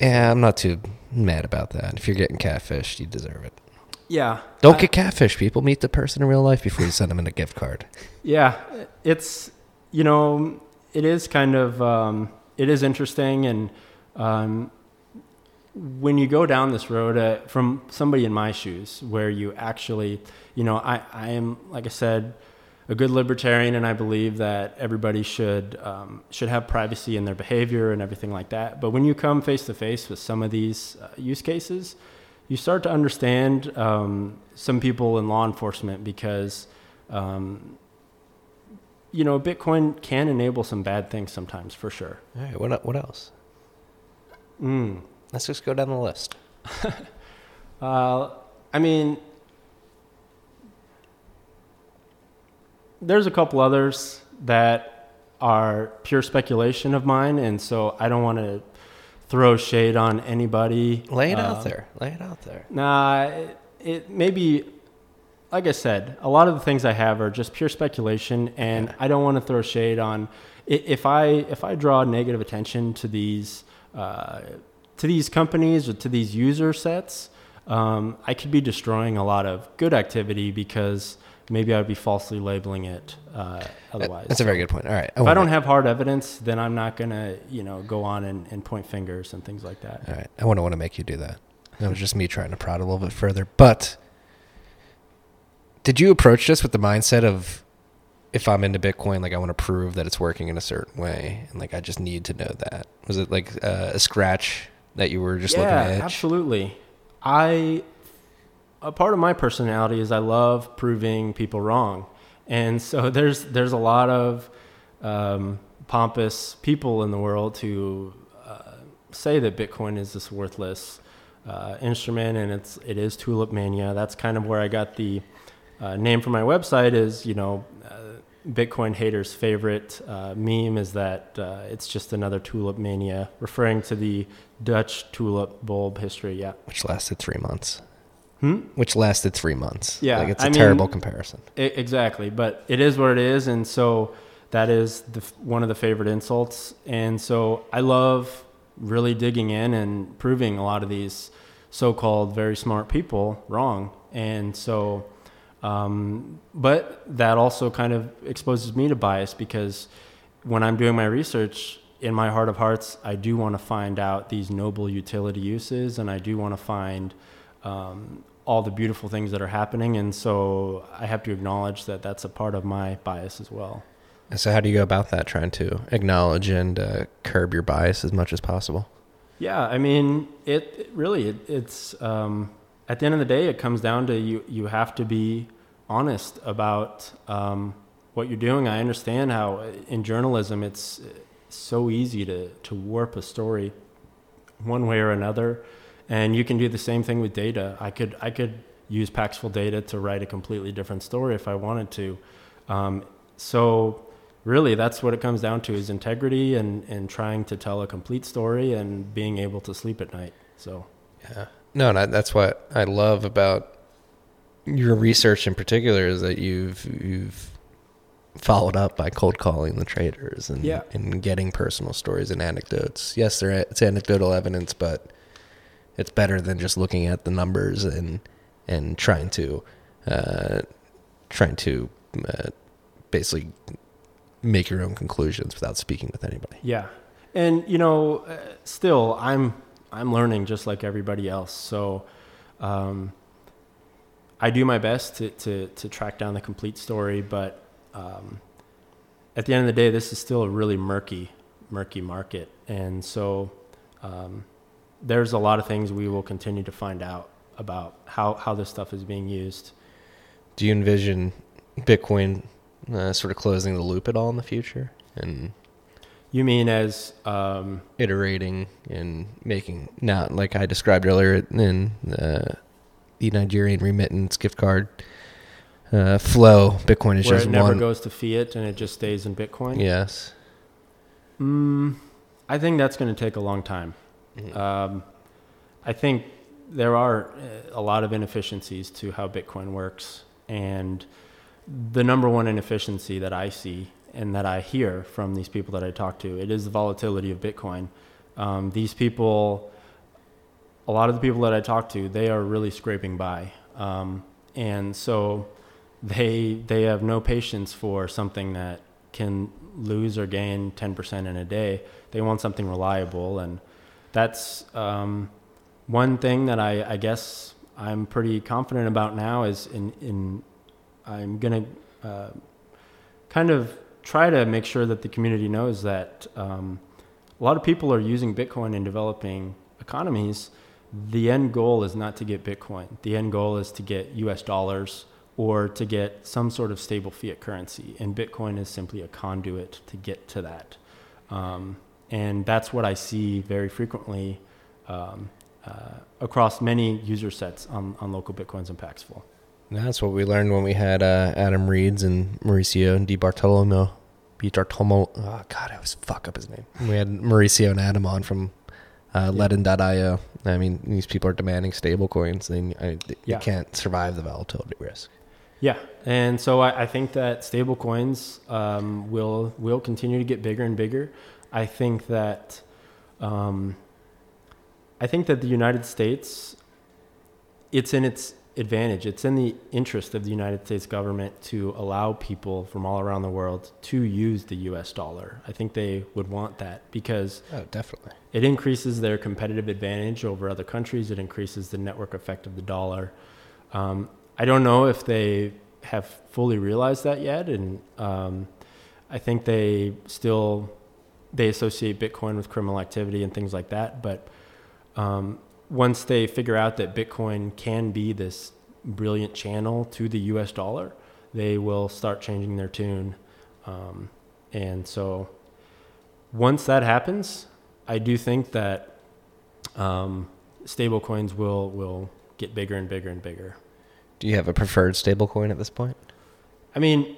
Yeah, I'm not too mad about that. If you're getting catfished, you deserve it. Yeah. Don't I- get catfished, people. Meet the person in real life before you send them in a gift card. Yeah. It's, you know, it is kind of, um, it is interesting. And um, when you go down this road uh, from somebody in my shoes, where you actually, you know, I, I am, like I said, a good libertarian, and I believe that everybody should um, should have privacy in their behavior and everything like that. But when you come face to face with some of these uh, use cases, you start to understand um, some people in law enforcement because, um, you know, Bitcoin can enable some bad things sometimes, for sure. All right, what, what else? Mm. Let's just go down the list. Uh, I mean, there's a couple others that are pure speculation of mine, and so I don't want to throw shade on anybody. Lay it out Um, there. Lay it out there. Nah, it, it maybe, like I said, a lot of the things I have are just pure speculation, and Yeah. I don't want to throw shade on. If I if I draw negative attention to these uh, to these companies or to these user sets, um, I could be destroying a lot of good activity because maybe I would be falsely labeling it uh, otherwise. That's a very good point. All right. if I don't have hard evidence, then I'm not gonna you know go on and, and point fingers and things like that. All right. I wouldn't want to make you do that. That was just me trying to prod a little bit further. But did you approach this with the mindset of if I'm into Bitcoin, like I want to prove that it's working in a certain way, and like I just need to know that? Was it like uh, a scratch that you were just yeah, looking at? absolutely. I a part of my personality is I love proving people wrong, and so there's there's a lot of um, pompous people in the world who uh, say that Bitcoin is this worthless uh, instrument, and it's it is tulip mania. That's kind of where I got the uh, name for my website. Is you know. Uh, Bitcoin haters' favorite uh, meme is that uh, it's just another tulip mania, referring to the Dutch tulip bulb history. Yeah. Which lasted three months. Hmm? Which lasted three months. Yeah, Like it's a I mean- terrible comparison. I- E, exactly, but it is what it is, and so that is the, one of the favorite insults. And so I love really digging in and proving a lot of these so-called very smart people wrong. And so, um, but that also kind of exposes me to bias because when I'm doing my research, in my heart of hearts, I do want to find out these noble utility uses, and I do want to find um, all the beautiful things that are happening. And so I have to acknowledge that that's a part of my bias as well. And so how do you go about that? Trying to acknowledge and uh, curb your bias as much as possible. Yeah, I mean, it, it really it, it's um, at the end of the day, it comes down to you. You have to be honest about um, what you're doing. I understand how in journalism it's so easy to to warp a story one way or another, and you can do the same thing with data. I could I could use Paxful data to write a completely different story if I wanted to. Um, so really that's what it comes down to is integrity and, and trying to tell a complete story and being able to sleep at night. So, yeah, no, that's what I love about your research in particular is that you've, you've followed up by cold calling the traders and, yeah. and getting personal stories and anecdotes. Yes, there it's anecdotal evidence, but it's better than just looking at the numbers and, and trying to, uh, trying to, uh, basically make your own conclusions without speaking with anybody. Yeah. And you know, uh, still I'm I'm learning just like everybody else. So um, I do my best to, to, to track down the complete story, but um, at the end of the day, this is still a really murky, murky market. And so um, there's a lot of things we will continue to find out about how, how this stuff is being used. Do you envision Bitcoin uh, sort of closing the loop at all in the future and you mean as um, iterating and making not like i described earlier in uh, the nigerian remittance gift card uh, flow bitcoin is where just it never one goes to fiat and it just stays in bitcoin? Yes. Mm, i think that's going to take a long time mm-hmm. um, i think there are uh, a lot of inefficiencies to how bitcoin works and the number one inefficiency that I see and that I hear from these people that I talk to, it is the volatility of Bitcoin. Um, these people, a lot of the people that I talk to, they are really scraping by, um, and so they they have no patience for something that can lose or gain 10% in a day. They want something reliable, and that's um, one thing that I, I guess I'm pretty confident about now is in in I'm to uh, kind of try to make sure that the community knows that um, a lot of people are using Bitcoin in developing economies. The end goal is not to get Bitcoin. The end goal is to get US dollars or to get some sort of stable fiat currency. And Bitcoin is simply a conduit to get to that. Um, and that's what I see very frequently um, uh, across many user sets on, on LocalBitcoins and Paxful. That's what we learned when we had uh, Adam Reeds and Mauricio and Di Bartolomeo. Di Bartolomeo. Oh, God, I always fuck up his name. We had Mauricio and Adam on from uh, yeah. Ledn.io. I mean, these people are demanding stable coins. Then I, you yeah. can't survive the volatility risk. Yeah, and so I, I think that stable coins um, will will continue to get bigger and bigger. I think that um, I think that the United States, it's in its advantage. It's in the interest of the United States government to allow people from all around the world to use the US dollar. I think they would want that because oh, definitely. It increases their competitive advantage over other countries. It increases the network effect of the dollar. Um, I don't know if they have fully realized that yet, and um, I think they still they associate Bitcoin with criminal activity and things like that. But um, once they figure out that Bitcoin can be this brilliant channel to the US dollar, they will start changing their tune. Um, and so once that happens, I do think that um, stable coins will, will get bigger and bigger and bigger. Do you have a preferred stable coin at this point? I mean,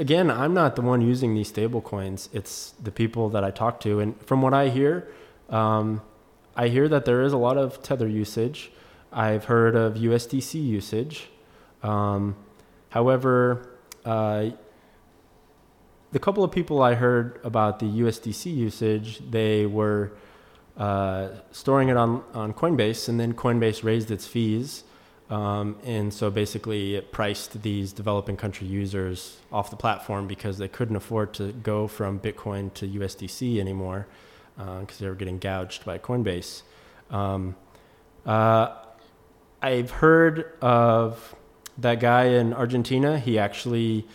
again, I'm not the one using these stable coins. It's the people that I talk to. And from what I hear, um, I hear that there is a lot of Tether usage. I've heard of USDC usage. Um, however, uh, the couple of people I heard about the USDC usage, they were uh, storing it on, on Coinbase, and then Coinbase raised its fees. Um, and so basically, it priced these developing country users off the platform because they couldn't afford to go from Bitcoin to USDC anymore because uh, they were getting gouged by Coinbase. Um, uh, I've heard of that guy in Argentina. He actually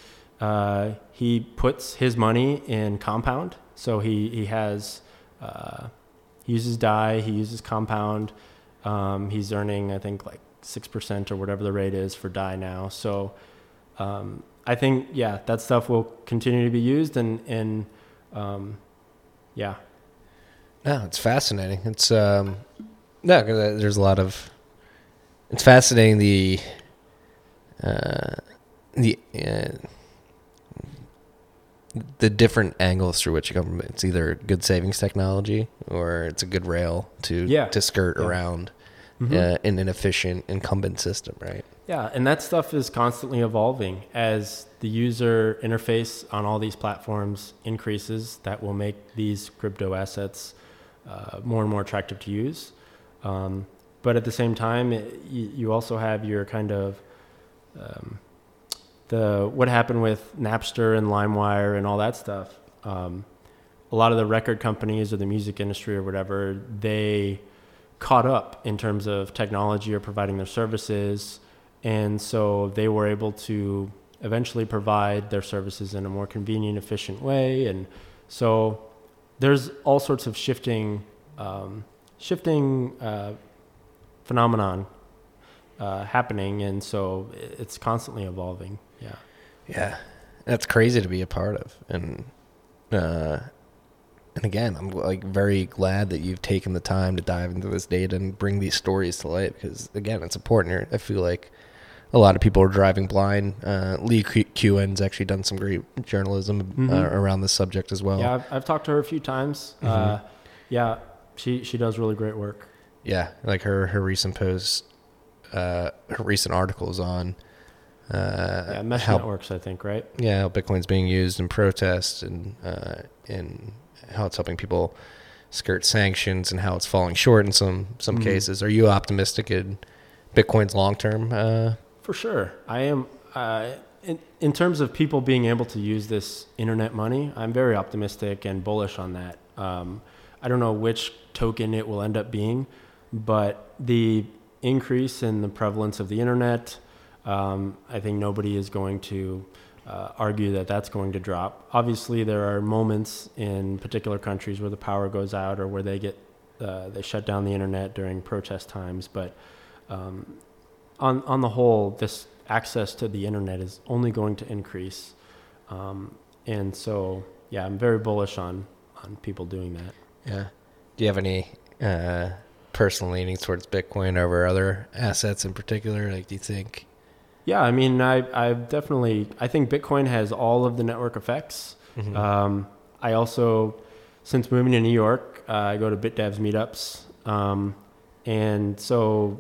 uh, he puts his money in Compound. So he he has uh, he uses Dai, he uses Compound. Um, he's earning I think like six percent or whatever the rate is for Dai now. So um, I think yeah, that stuff will continue to be used and and um, yeah. No, it's fascinating. It's um, no, uh, there's a lot of. It's fascinating the. Uh, the uh, the different angles through which you come from. It's either good savings technology or it's a good rail to Yeah. to skirt Yeah. around Mhm. uh, an inefficient incumbent system, right? Yeah, and that stuff is constantly evolving as the user interface on all these platforms increases. That will make these crypto assets uh, more and more attractive to use. Um, but at the same time, it, you, you also have your kind of um, the what happened with Napster and LimeWire and all that stuff. Um, a lot of the record companies or the music industry or whatever, they caught up in terms of technology or providing their services. And so they were able to eventually provide their services in a more convenient, efficient way. And so there's all sorts of shifting, um, shifting uh, phenomenon uh, happening. And so it's constantly evolving. Yeah. Yeah, that's crazy to be a part of, and uh, and again, I'm like very glad that you've taken the time to dive into this data and bring these stories to light because again, it's important. I feel like a lot of people are driving blind. Uh, Leigh Cuen's actually done some great journalism uh, Mhm. around this subject as well. yeah. I've, I've talked to her a few times. Mhm. Uh, yeah. She, she does really great work. Yeah, like her her recent post, uh, her recent articles on uh, Yeah. Mesh how networks, I think, right? yeah, how Bitcoin's being used in protests and uh, and how it's helping people skirt sanctions and how it's falling short in some some Mhm. cases. Are you optimistic in Bitcoin's long term? Uh, For sure. I am. Uh, in, in terms of people being able to use this internet money, I'm very optimistic and bullish on that. Um, I don't know which token it will end up being, but the increase in the prevalence of the internet, um, I think nobody is going to uh, argue that that's going to drop. Obviously, there are moments in particular countries where the power goes out or where they get uh, they shut down the internet during protest times, but um, on on the whole, this access to the internet is only going to increase, um, and so yeah, I'm very bullish on on people doing that. yeah. Do you have any uh, personal leanings towards Bitcoin over other assets in particular? Like, do you think? Yeah, I mean, I I definitely I think Bitcoin has all of the network effects. Mhm. Um, I also, since moving to New York, uh, I go to BitDevs meetups, um, and so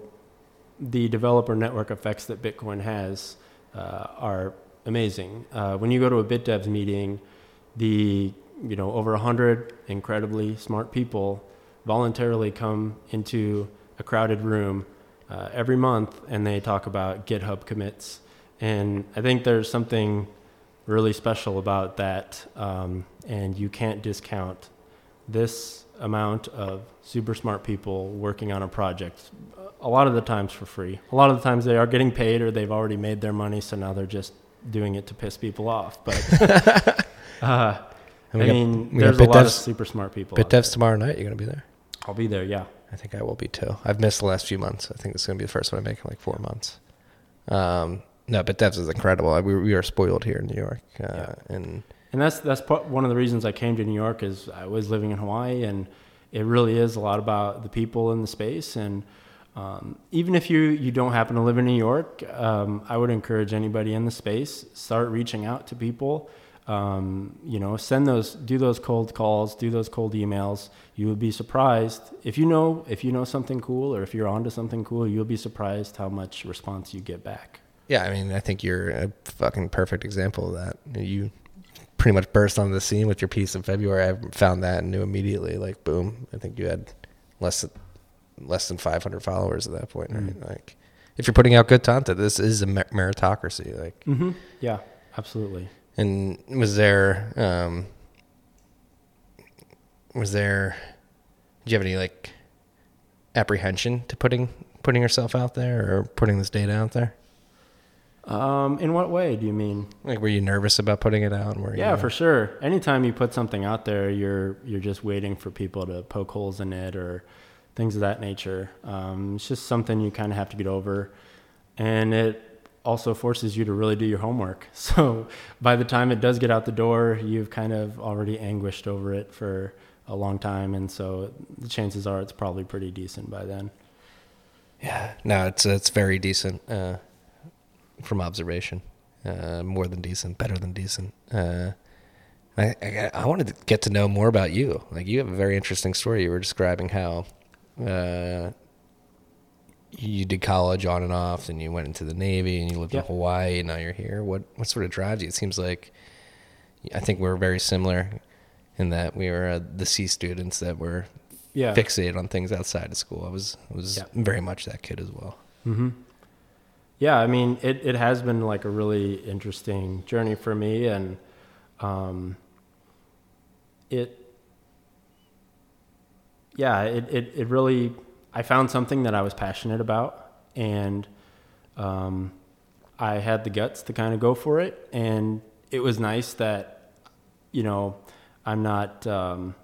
the developer network effects that Bitcoin has uh, are amazing. Uh, when you go to a BitDevs meeting, the you know over a hundred incredibly smart people voluntarily come into a crowded room uh, every month, and they talk about GitHub commits. And I think there's something really special about that, um, and you can't discount this amount of super smart people working on a project. A lot of the times for free. A lot of the times they are getting paid, or they've already made their money, so now they're just doing it to piss people off. But uh, I mean, got there's a lot of super smart people. BitDevs tomorrow night. You're gonna be there. there. I'll be there. Yeah. I think I will be too. I've missed the last few months. I think this is going to be the first one I make in like four months. Um, no, BitDevs is incredible. We, we are spoiled here in New York. Uh, Yeah. And And that's that's part, one of the reasons I came to New York is I was living in Hawaii, and it really is a lot about the people in the space. And um, even if you you don't happen to live in New York, um, I would encourage anybody in the space start reaching out to people. Um, you know, send those, do those cold calls, do those cold emails. You would be surprised if you know if you know something cool or if you're onto something cool. You'll be surprised how much response you get back. yeah, I mean, I think you're a fucking perfect example of that. You pretty much burst onto the scene with your piece in February. I found that and knew immediately, like, boom. I think you had less than, less than 500 followers at that point, right? Mm. Like, if you're putting out good content, this is a meritocracy. Like, Mm-hmm. Yeah, absolutely. And was there um was there do you have any like apprehension to putting putting yourself out there or putting this data out there? Um, in what way do you mean? Like, were you nervous about putting it out? Were Yeah, you, for sure. Anytime you put something out there, you're you're just waiting for people to poke holes in it or things of that nature. Um, it's just something you kind of have to get over, and it also forces you to really do your homework. So by the time it does get out the door, you've kind of already anguished over it for a long time, and so the chances are it's probably pretty decent by then. Yeah, no, it's it's very decent uh, from observation. Uh, more than decent, better than decent. Uh, I, I I wanted to get to know more about you. Like you have a very interesting story. You were describing how uh, you did college on and off, and you went into the Navy, and you lived Yeah. in Hawaii, and now you're here. What what sort of drives you? It seems like I think we're very similar in that we were uh, the C students that were Yeah. fixated on things outside of school. I was I was Yeah. very much that kid as well. hmm Yeah, I mean, it, it has been like a really interesting journey for me, and um, it, yeah, it, it, it really, I found something that I was passionate about, and um, I had the guts to kind of go for it, and it was nice that, you know, I'm not um,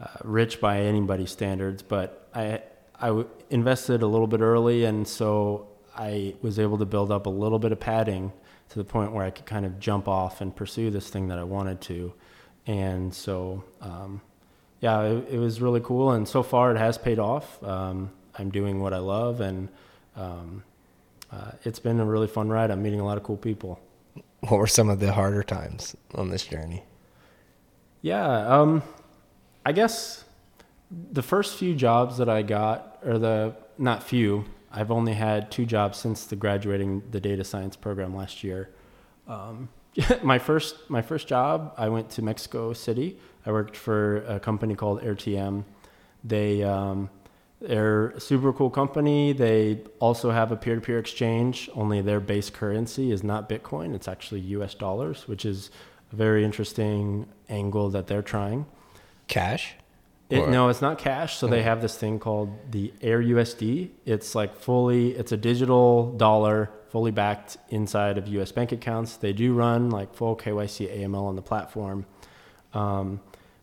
uh, rich by anybody's standards, but I I w- invested a little bit early, and so I was able to build up a little bit of padding to the point where I could kind of jump off and pursue this thing that I wanted to, and so um, yeah, it, it was really cool, and so far it has paid off. Um, I'm doing what I love, and um, uh, it's been a really fun ride. I'm meeting a lot of cool people. What were some of the harder times on this journey? Yeah, um, I guess the first few jobs that I got, or the not few, I've only had two jobs since the graduating the data science program last year. Um, my first my first job, I went to Mexico City. I worked for a company called AirTM. They um, they're a super cool company. They also have a peer-to-peer exchange. Only their base currency is not Bitcoin; it's actually U.S. dollars, which is a very interesting angle that they're trying. Cash? It, no, it's not cash. So they Oh. have this thing called the Air USD. It's like fully, it's a digital dollar, fully backed inside of US bank accounts. They do run like full KYC AML on the platform. Um,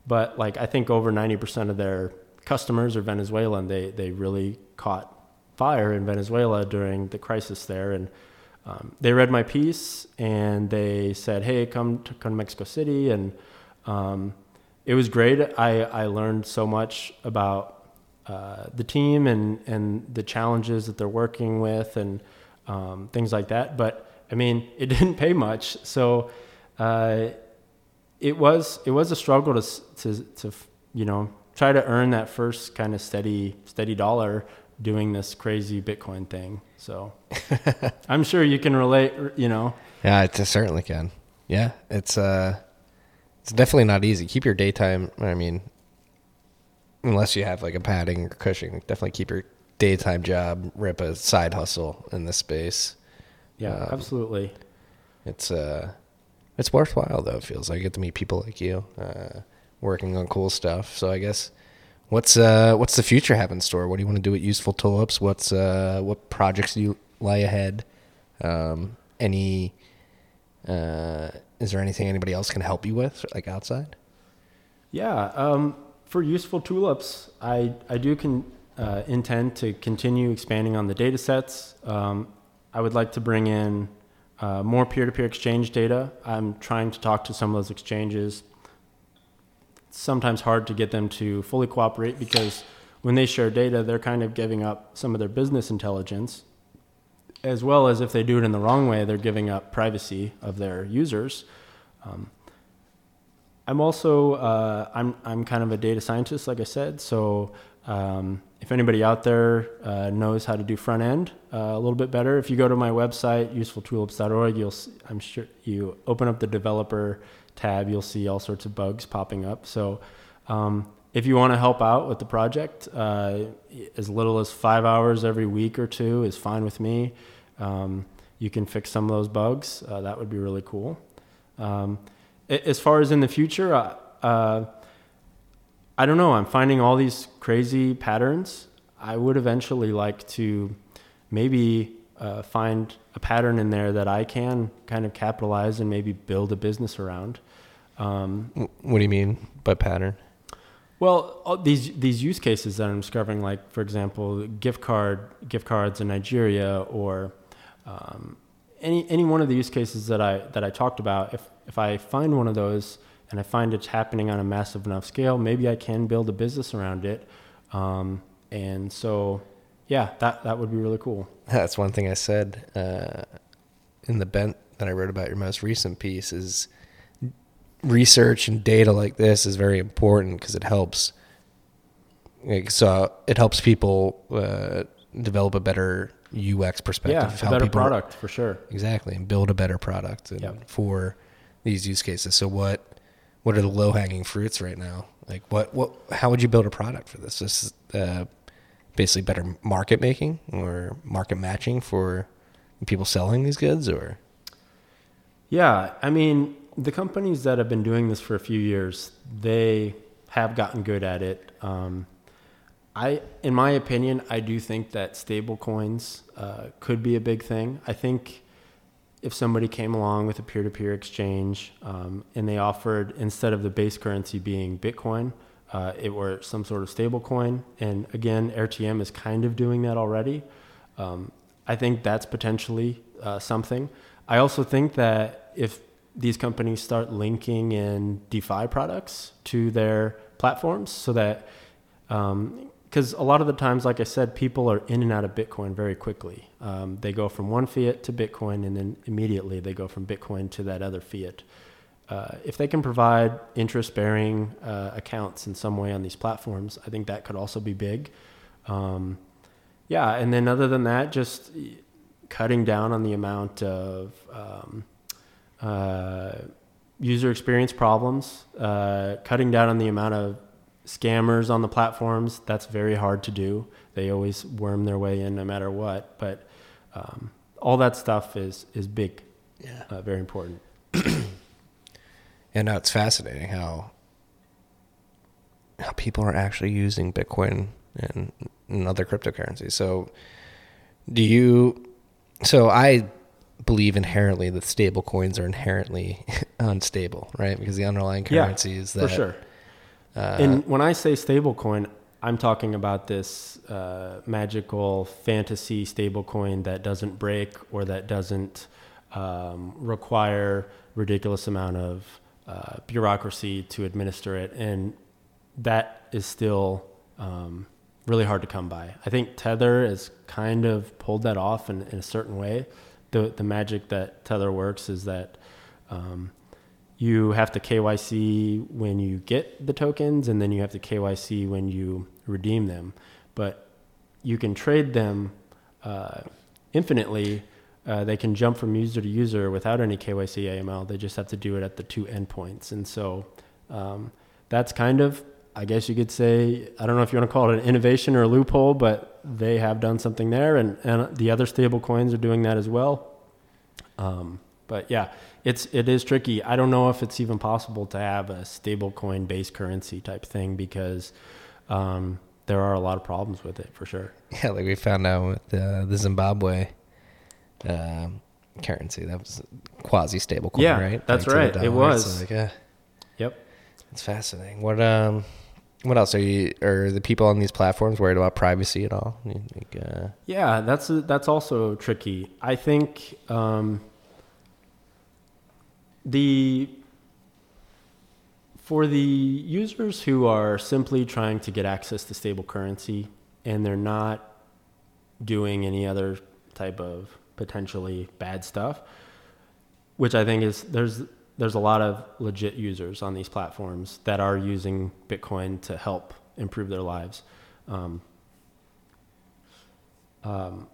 but like I think over 90% of their customers are Venezuelan. They, they really caught fire in Venezuela during the crisis there. And um, they read my piece and they said, hey, come to, come to Mexico City. And um, it was great. I, I learned so much about uh, the team and, and the challenges that they're working with and um, things like that. But I mean, it didn't pay much. So uh, it was it was a struggle to to to you know try to earn that first kind of steady steady dollar doing this crazy Bitcoin thing. So I'm sure you can relate. You know, Yeah, it certainly can. Yeah, it's uh, it's definitely not easy. Keep your daytime. I mean, unless you have like a padding or Cushing, definitely keep your daytime job. Rip a side hustle in this space. yeah, Um, absolutely. It's uh, it's worthwhile though. It feels like I get to meet people like you, uh, working on cool stuff. So I guess. What's uh what's the future have in store? What do you want to do with useful tulips? What's uh what projects do you lie ahead? Um, any uh, is there anything anybody else can help you with, like outside? Yeah, um, for useful tulips, I, I do uh, intend to continue expanding on the data sets. Um, I would like to bring in uh, more peer to peer exchange data. I'm trying to talk to some of those exchanges. It's sometimes hard to get them to fully cooperate because when they share data, they're kind of giving up some of their business intelligence, as well as if they do it in the wrong way, they're giving up privacy of their users. Um, I'm also uh, I'm I'm kind of a data scientist, like I said. So um, if anybody out there uh, knows how to do front end uh, a little bit better, if you go to my website usefultulips.org, you'll see, I'm sure you open up the developer tab, you'll see all sorts of bugs popping up. So um, if you want to help out with the project, uh, as little as five hours every week or two is fine with me. Um, you can fix some of those bugs. Uh, that would be really cool. Um, as far as in the future, uh, uh, I don't know. I'm finding all these crazy patterns. I would eventually like to maybe uh, find a pattern in there that I can kind of capitalize and maybe build a business around. Um, what do you mean by pattern? Well, all these these use cases that I'm discovering, like for example, gift card gift cards in Nigeria, or um, any any one of the use cases that I that I talked about. If if I find one of those and I find it's happening on a massive enough scale, maybe I can build a business around it. Um, and so, yeah, that that would be really cool. That's one thing I said uh, in the bent that I wrote about your most recent piece is research and data like this is very important because it helps. Like, so it helps people uh, develop a better UX perspective. Yeah, a better people- product for sure. Exactly, and build a better product and Yep. for these use cases. So what what are the low hanging fruits right now? Like what what how would you build a product for this? This is uh, basically better market making or market matching for people selling these goods or Yeah, I mean, the companies that have been doing this for a few years, they have gotten good at it. Um, I, in my opinion, I do think that stable coins uh, could be a big thing. I think if somebody came along with a peer-to-peer exchange um, and they offered instead of the base currency being Bitcoin, uh, it were some sort of stable coin. And again, AirTM is kind of doing that already. Um, I think that's potentially uh, something. I also think that if these companies start linking in DeFi products to their platforms, so that because a lot of the times, like I said, people are in and out of Bitcoin very quickly. Um, they go from one fiat to Bitcoin, and then immediately they go from Bitcoin to that other fiat. Uh, if they can provide interest-bearing uh, accounts in some way on these platforms, I think that could also be big. Um, yeah, and then other than that, just cutting down on the amount of um, uh, user experience problems, uh, cutting down on the amount of scammers on the platforms. That's very hard to do. They always worm their way in no matter what. But um, all that stuff is is big, yeah. uh, very important. And now it's fascinating how how people are actually using Bitcoin and, and other cryptocurrencies. So, do you? So I believe inherently that stable coins are inherently unstable, right? Because the underlying Yeah, currency is that For sure. Uh, and when I say stablecoin, I'm talking about this uh, magical fantasy stablecoin that doesn't break or that doesn't um, require ridiculous amount of uh, bureaucracy to administer it, and that is still um, really hard to come by. I think Tether has kind of pulled that off in, in a certain way. The the magic that Tether works is that um, you have to KYC when you get the tokens, and then you have to KYC when you redeem them. But you can trade them uh, infinitely. Uh, they can jump from user to user without any KYC AML. They just have to do it at the two endpoints. And so um, that's kind of, I guess you could say, I don't know if you want to call it an innovation or a loophole, but they have done something there. And, and the other stable coins are doing that as well. Um, but yeah, it's it is tricky. I don't know if it's even possible to have a stable coin based currency type thing because um, there are a lot of problems with it for sure. yeah, like we found out with uh, the Zimbabwe um, currency, that was quasi stable coin, Yeah, right? that's the right. It was. So like, uh, Yep. It's fascinating. What um, what else are you? Are the people on these platforms worried about privacy at all? Think, uh, Yeah, that's that's also tricky. I think um, the for the users who are simply trying to get access to stable currency and they're not doing any other type of potentially bad stuff, which I think is there's there's a lot of legit users on these platforms that are using Bitcoin to help improve their lives. Um, um,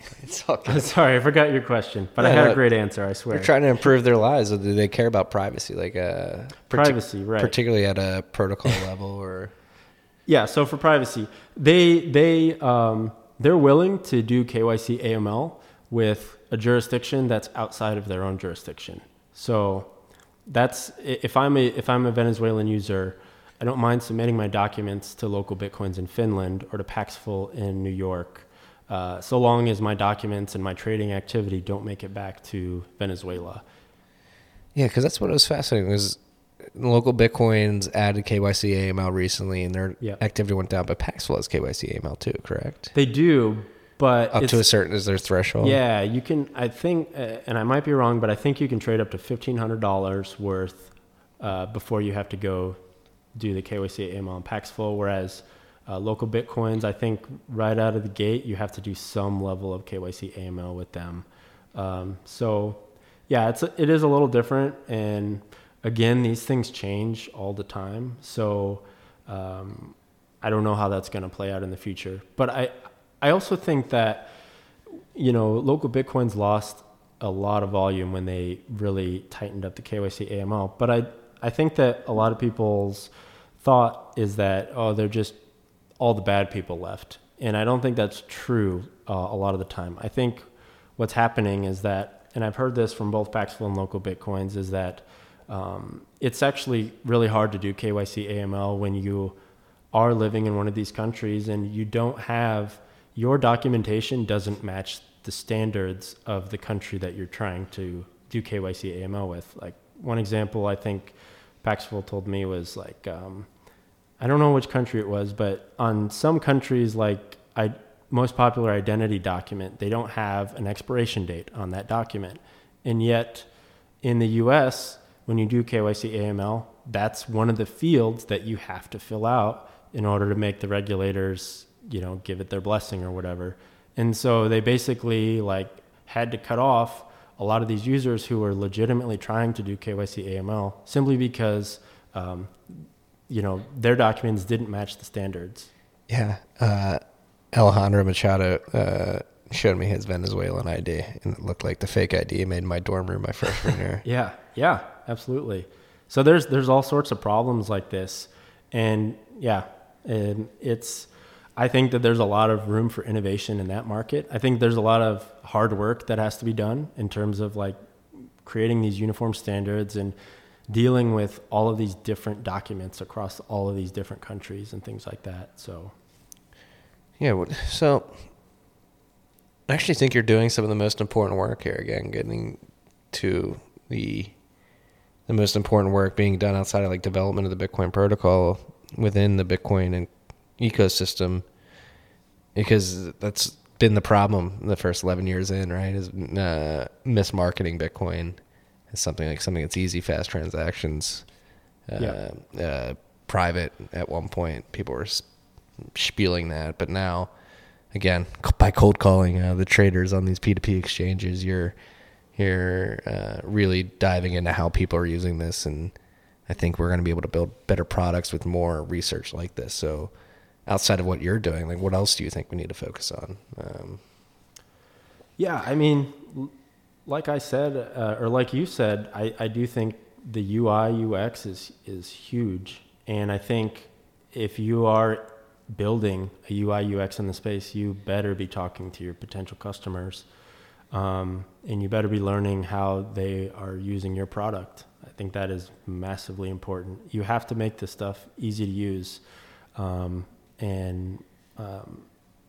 it's all I'm sorry, I forgot your question, but I had no, a great answer. I swear. They're trying to improve their lives. Or do they care about privacy? Like uh, partic- privacy, right? particularly at a protocol level, or Yeah. So for privacy, they they um, they're willing to do KYC AML with a jurisdiction that's outside of their own jurisdiction. So that's if I'm a if I'm a Venezuelan user, I don't mind submitting my documents to LocalBitcoins in Finland or to Paxful in New York. Uh, so long as my documents and my trading activity don't make it back to Venezuela. Yeah, because that's what was fascinating. Was LocalBitcoins added KYC AML recently, and their Yeah. activity went down. But Paxful has KYC AML too, correct? They do, but Up to a certain is their threshold. Yeah, you can. I think, uh, and I might be wrong, but I think you can trade up to fifteen hundred dollars worth uh, before you have to go do the KYC AML and Paxful. Whereas uh, LocalBitcoins, I think right out of the gate you have to do some level of KYC AML with them. Um, so, yeah, it's it is a little different, and again, these things change all the time. So. Um, I don't know how that's going to play out in the future. But I, I also think that, you know, LocalBitcoins lost a lot of volume when they really tightened up the KYC AML. But I, I think that a lot of people's thought is that, oh, they're just all the bad people left. And I don't think that's true uh, a lot of the time. I think what's happening is that, and I've heard this from both Paxful and LocalBitcoins, is that um, it's actually really hard to do KYC AML when you are living in one of these countries and you don't have your documentation doesn't match the standards of the country that you're trying to do KYC AML with. Like one example, I think Paxful told me was like, um, I don't know which country it was, but on some countries, like I most popular identity document, they don't have an expiration date on that document, and yet in the U.S. when you do KYC AML, that's one of the fields that you have to fill out in order to make the regulators, you know, give it their blessing or whatever. And so they basically like had to cut off a lot of these users who were legitimately trying to do KYC AML simply because, um, you know, their documents didn't match the standards. Yeah. Uh, Alejandro Machado uh, showed me his Venezuelan ID, and it looked like the fake ID he made in my dorm room my freshman year. Yeah, yeah, absolutely. So there's there's all sorts of problems like this, and yeah, and it's. I think that there's a lot of room for innovation in that market. I think there's a lot of hard work that has to be done in terms of like creating these uniform standards and dealing with all of these different documents across all of these different countries and things like that. So Yeah. So I actually think you're doing some of the most important work here. Again, getting to the the most important work being done outside of like development of the Bitcoin protocol within the Bitcoin and ecosystem, because that's been the problem the first 11 years in, right? Is uh, mismarketing Bitcoin as something like something that's easy, fast transactions. Uh, uh, private at one point, people were spieling that, but now, again, by cold calling uh, the traders on these P2P exchanges, you're you're uh, really diving into how people are using this, and I think we're going to be able to build better products with more research like this. So, outside of what you're doing, like what else do you think we need to focus on? Um, Yeah, I mean, like I said, uh, or like you said, I, I do think the UI UX is is huge, and I think if you are building a UI UX in the space, you better be talking to your potential customers, um, and you better be learning how they are using your product. I think that is massively important. You have to make this stuff easy to use, um, and um,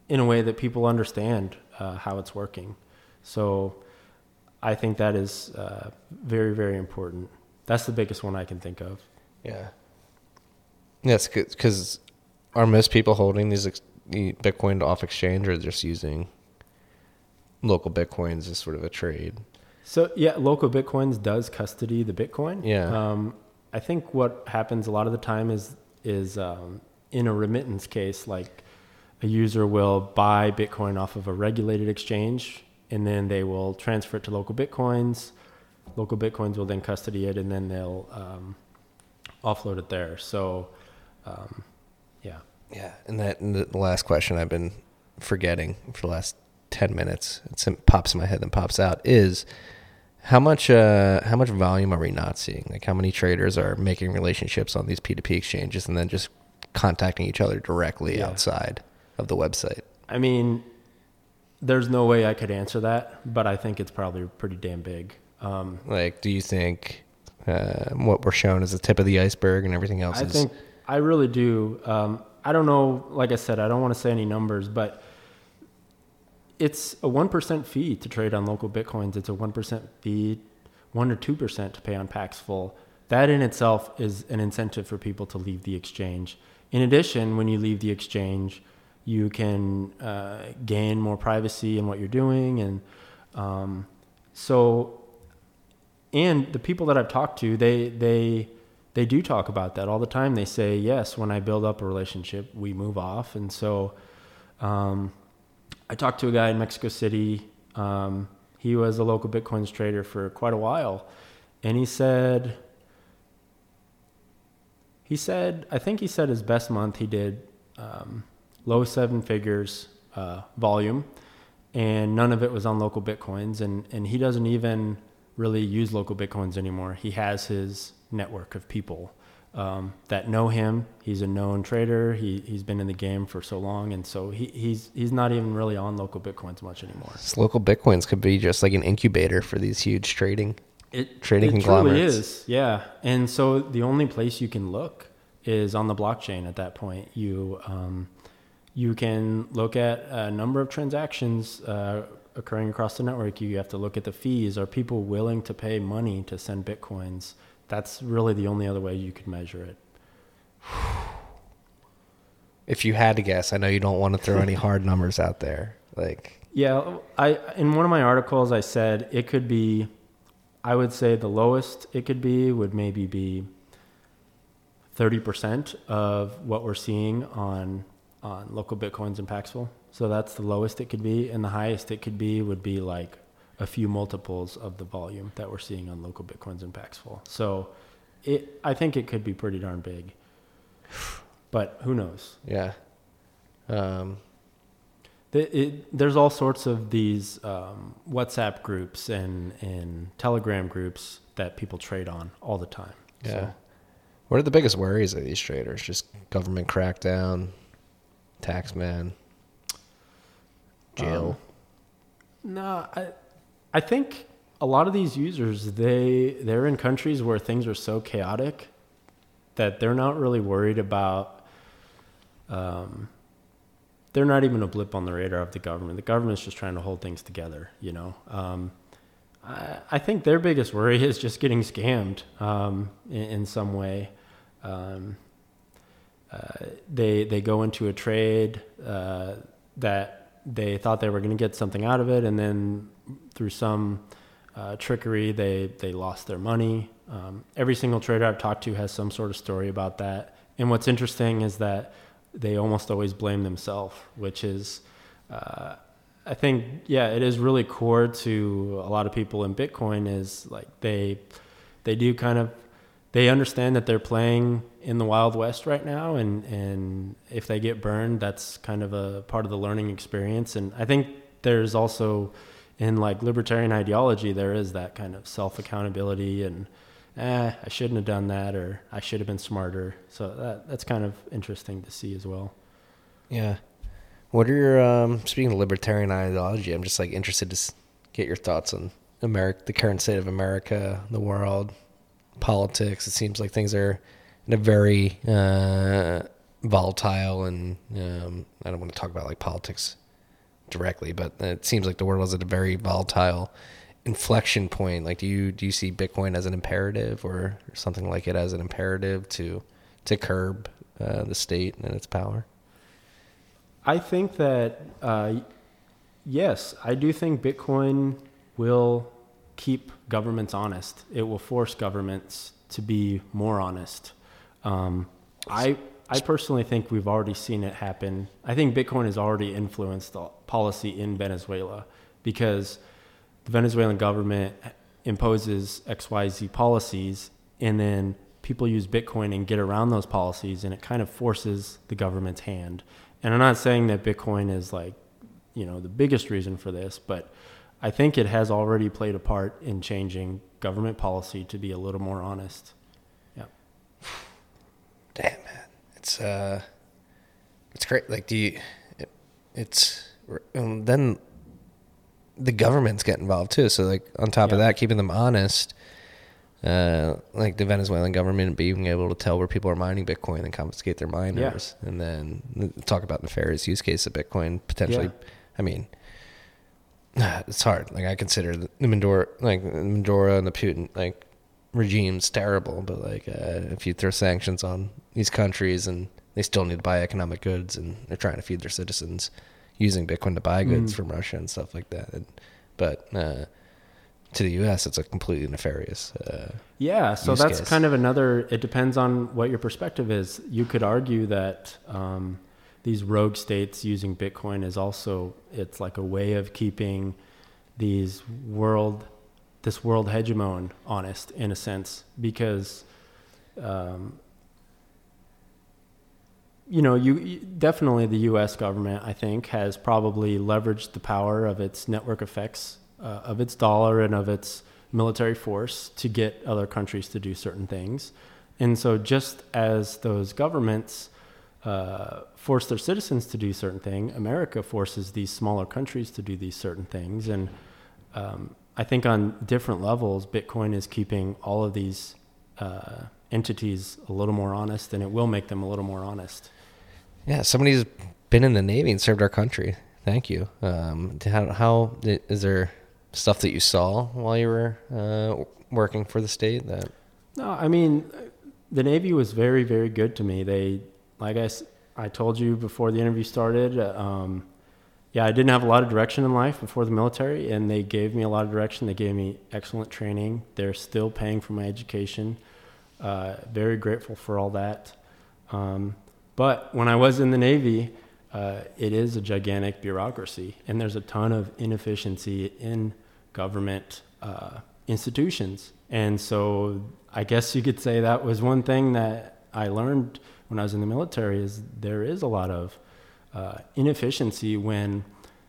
in a way that people understand uh, how it's working. So I think that is uh, very, very important. That's the biggest one I can think of. yeah, that's because are most people holding these ex- Bitcoin off exchange or just using LocalBitcoins as sort of a trade? So yeah, LocalBitcoins does custody the Bitcoin. Yeah. Um, I think what happens a lot of the time is is um, in a remittance case, like a user will buy Bitcoin off of a regulated exchange, and then they will transfer it to LocalBitcoins. Local bitcoins will then custody it, and then they'll um, offload it there. So, um, yeah. Yeah, and that and the last question I've been forgetting for the last ten minutes. It's, it pops in my head and pops out is how much uh, how much volume are we not seeing? Like how many traders are making relationships on these P two P exchanges and then just contacting each other directly Yeah. outside of the website? I mean, there's no way I could answer that, but I think it's probably pretty damn big. Um, Like, do you think uh, what we're shown is the tip of the iceberg and everything else I is? think I really do. Um, I don't know. Like I said, I don't want to say any numbers, but it's a one percent fee to trade on LocalBitcoins. It's a one percent fee, one or two percent to pay on Paxful. That in itself is an incentive for people to leave the exchange. In addition, when you leave the exchange, you can uh, gain more privacy in what you're doing, and um, so, and the people that I've talked to, they they they do talk about that all the time. They say, yes, when I build up a relationship, we move off, and so. Um, I talked to a guy in Mexico City. Um, he was a LocalBitcoins trader for quite a while, and he said, he said, I think he said his best month he did um, low seven figures uh, volume, and none of it was on LocalBitcoins, and and he doesn't even really use LocalBitcoins anymore. He has his network of people um, that know him. He's a known trader. He he's been in the game for so long, and so he, he's he's not even really on LocalBitcoins much anymore. LocalBitcoins could be just like an incubator for these huge trading. It Trading it truly conglomerates. is, yeah. And so the only place you can look is on the blockchain. At that point, you um, you can look at a number of transactions. Uh, occurring across the network you have to look at the fees are people willing to pay money to send bitcoins that's really the only other way you could measure it If you had to guess, I know you don't want to throw any hard numbers out there. Like, Yeah, I in one of my articles I said it could be I would say the lowest it could be would maybe be 30% of what we're seeing on on LocalBitcoins in Paxful. So that's the lowest it could be and the highest it could be would be like a few multiples of the volume that we're seeing on LocalBitcoins in Paxful. So it I think it could be pretty darn big. But who knows? yeah. Um, it, there's all sorts of these um, WhatsApp groups and, and Telegram groups that people trade on all the time. yeah. So, What are the biggest worries of these traders? Just government crackdown, tax man, jail. no, I, I think a lot of these users they they're in countries where things are so chaotic that they're not really worried about. Um, they're not even a blip on the radar of the government. The government's just trying to hold things together, you know. Um, I, I think their biggest worry is just getting scammed um, in, in some way. Um, they they go into a trade uh, that they thought they were going to get something out of it, and then through some uh, trickery, they they lost their money. Um, every single trader I've talked to has some sort of story about that. And what's interesting is that they almost always blame themselves, which is, uh, I think, yeah, it is really core to a lot of people in Bitcoin. Is like they they do kind of they understand that they're playing in the wild west right now and and if they get burned that's kind of a part of the learning experience and i think there's also in like libertarian ideology there is that kind of self accountability and eh, i shouldn't have done that or i should have been smarter so that that's kind of interesting to see as well Yeah. What are your um, speaking of libertarian ideology? I'm just like interested to get your thoughts on America, the current state of America, the world, politics. It seems like things are in a very uh, volatile, and um, I don't want to talk about like politics directly, but it seems like the world is at a very volatile inflection point. Like, do you do you see Bitcoin as an imperative, or something like it as an imperative to to curb uh, the state and its power? I think that uh, yes, I do think Bitcoin will keep governments honest. It will force governments to be more honest. Um, I I personally think we've already seen it happen. I think Bitcoin has already influenced the policy in Venezuela because the Venezuelan government imposes XYZ policies and then people use Bitcoin and get around those policies and it kind of forces the government's hand. And I'm not saying that Bitcoin is like, you know, the biggest reason for this, but I think it has already played a part in changing government policy to be a little more honest. Yeah. Damn man, it's uh, it's great. Like, do you? It, it's and then the governments get involved too. So like on top of that, keeping them honest. Uh, like the Venezuelan government being able to tell where people are mining Bitcoin and confiscate their miners, and then talk about the nefarious use case of Bitcoin potentially. Yeah. I mean, it's hard. Like I consider the Mandora, like Mandora and the Putin like regimes terrible, but like uh, if you throw sanctions on these countries and they still need to buy economic goods and they're trying to feed their citizens using Bitcoin to buy goods Mm. from Russia and stuff like that. And, but uh, to the U.S., it's a completely nefarious. Uh, Yeah, so that's case. kind of another. It depends on what your perspective is. You could argue that um, these rogue states using Bitcoin is also it's like a way of keeping these world, this world hegemon honest in a sense because. Um, you know, you, you definitely the U.S. government, I think, has probably leveraged the power of its network effects, uh, of its dollar and of its military force to get other countries to do certain things. And so, just as those governments uh, force their citizens to do certain things, America forces these smaller countries to do these certain things. And um, I think on different levels, Bitcoin is keeping all of these uh, entities a little more honest, and it will make them a little more honest. yeah, somebody's been in the Navy and served our country. Thank you. Um, how, how is there stuff that you saw while you were uh, working for the state that No, I mean, the Navy was very, very good to me. They, like I told you before the interview started, uh, um, yeah, I didn't have a lot of direction in life before the military, and they gave me a lot of direction. They gave me excellent training. They're still paying for my education. Uh, very grateful for all that. Um, but when I was in the Navy, uh, it is a gigantic bureaucracy, and there's a ton of inefficiency in government uh, institutions. And so I guess you could say that was one thing that I learned when I was in the military is there is a lot of uh, inefficiency when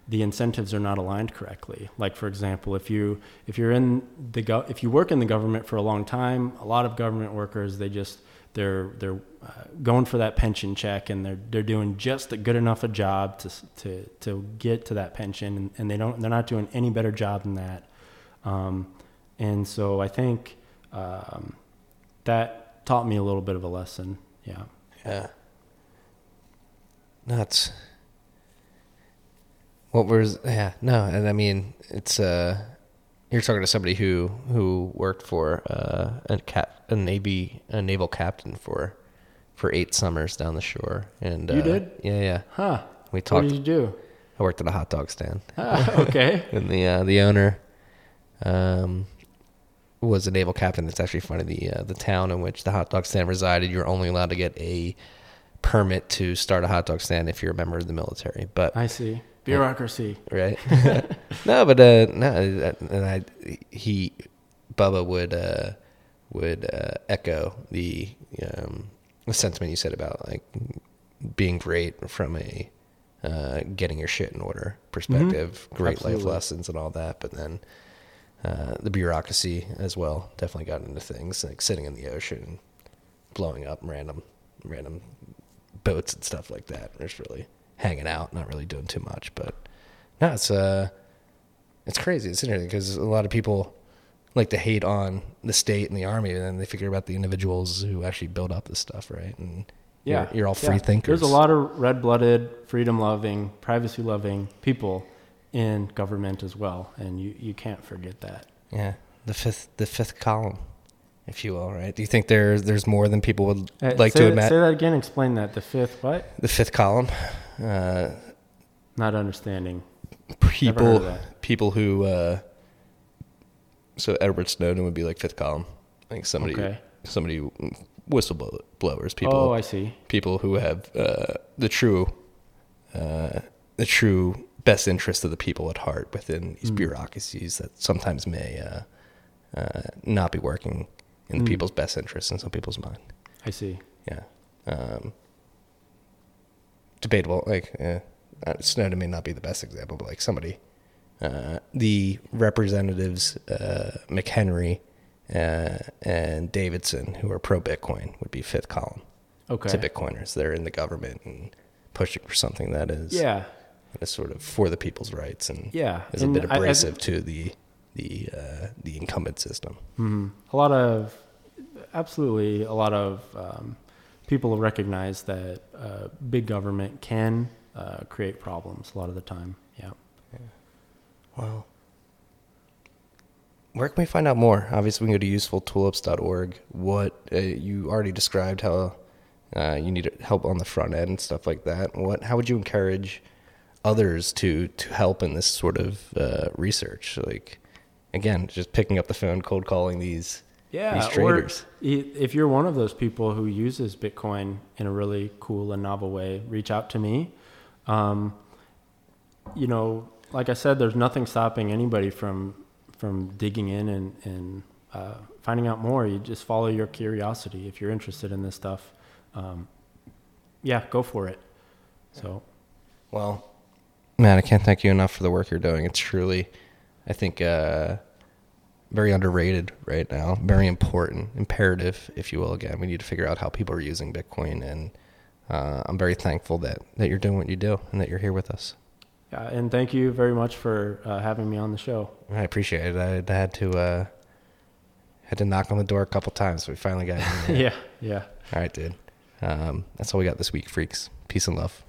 the incentives are not aligned correctly. Like for example, if you if you're in the go- if you work in the government for a long time, a lot of government workers they just they're they're uh, going for that pension check and they're they're doing just a good enough a job to to to get to that pension and, and they don't they're not doing any better job than that. Um, and so I think um, that taught me a little bit of a lesson. Yeah. Yeah. Nuts. What was yeah, no, and I mean it's uh you're talking to somebody who who worked for uh a cap a navy a naval captain for for eight summers down the shore and You uh, did? yeah yeah Huh. we talked. What did you do? I worked at a hot dog stand Ah, okay. and the uh, the owner um, was a naval captain. It's actually funny. The uh, the town in which the hot dog stand resided, you're only allowed to get a permit to start a hot dog stand if you're a member of the military. But I see. Bureaucracy. right, no, but uh, no, and I he Bubba would uh, would uh, echo the um, the sentiment you said about like being great from a uh, getting your shit in order perspective, great life lessons and all that, but then uh, the bureaucracy as well definitely got into things like sitting in the ocean, blowing up random random boats and stuff like that. Just really hanging out, not really doing too much, but no, it's uh, it's crazy. It's interesting because a lot of people like to hate on the state and the army, and then they figure about the individuals who actually build up this stuff, right? And Yeah. you're, you're all free Yeah. thinkers. There's a lot of red blooded, freedom loving, privacy loving people in government as well. And you, you can't forget that. Yeah, the fifth the fifth column, if you will, right? Do you think there's there's more than people would Uh, like to that- admit? Say that again. Explain that. The fifth, what? The fifth column, uh, Not understanding. people heard of that. people who uh, so Edward Snowden would be like fifth column, like somebody Okay. somebody whistleblowers, people Oh, I see. people who have uh, the true uh, the true best interest of the people at heart within these Mm. bureaucracies that sometimes may uh, uh, not be working in Mm. people's best interest in some people's mind. I see. Yeah. Um, debatable. Like, uh, Snowden may not be the best example, but like somebody, uh, the representatives, uh, McHenry, uh, and Davidson, who are pro Bitcoin, would be fifth column Okay. to Bitcoiners. They're in the government and pushing for something that is, Yeah. that is sort of for the people's rights and Yeah. is a And bit I- I abrasive to the the uh, the incumbent system. Mhm. A lot of, absolutely, a lot of um, people recognize that uh, big government can uh, create problems a lot of the time. Yeah. Well, where can we find out more? Obviously, we can go to usefultulips.org. What uh, you already described how uh, you need help on the front end and stuff like that. What? How would you encourage others to to help in this sort of uh, research? Like, again, just picking up the phone, cold calling these yeah, these traders. Or if you're one of those people who uses Bitcoin in a really cool and novel way, reach out to me. Um, you know, like I said, there's nothing stopping anybody from from digging in and, and uh, finding out more. You just follow your curiosity. If you're interested in this stuff, um, yeah, go for it. So, well, man, I can't thank you enough for the work you're doing. It's truly, I think, uh, very underrated right now. Very important, imperative, if you will. Again, we need to figure out how people are using Bitcoin, and uh, I'm very thankful that that you're doing what you do and that you're here with us. Yeah, and thank you very much for uh, having me on the show. I appreciate it. I, had to uh, had to knock on the door a couple times, but we finally got in. yeah, yeah. All right, dude. Um, that's all we got this week, freaks. Peace and love.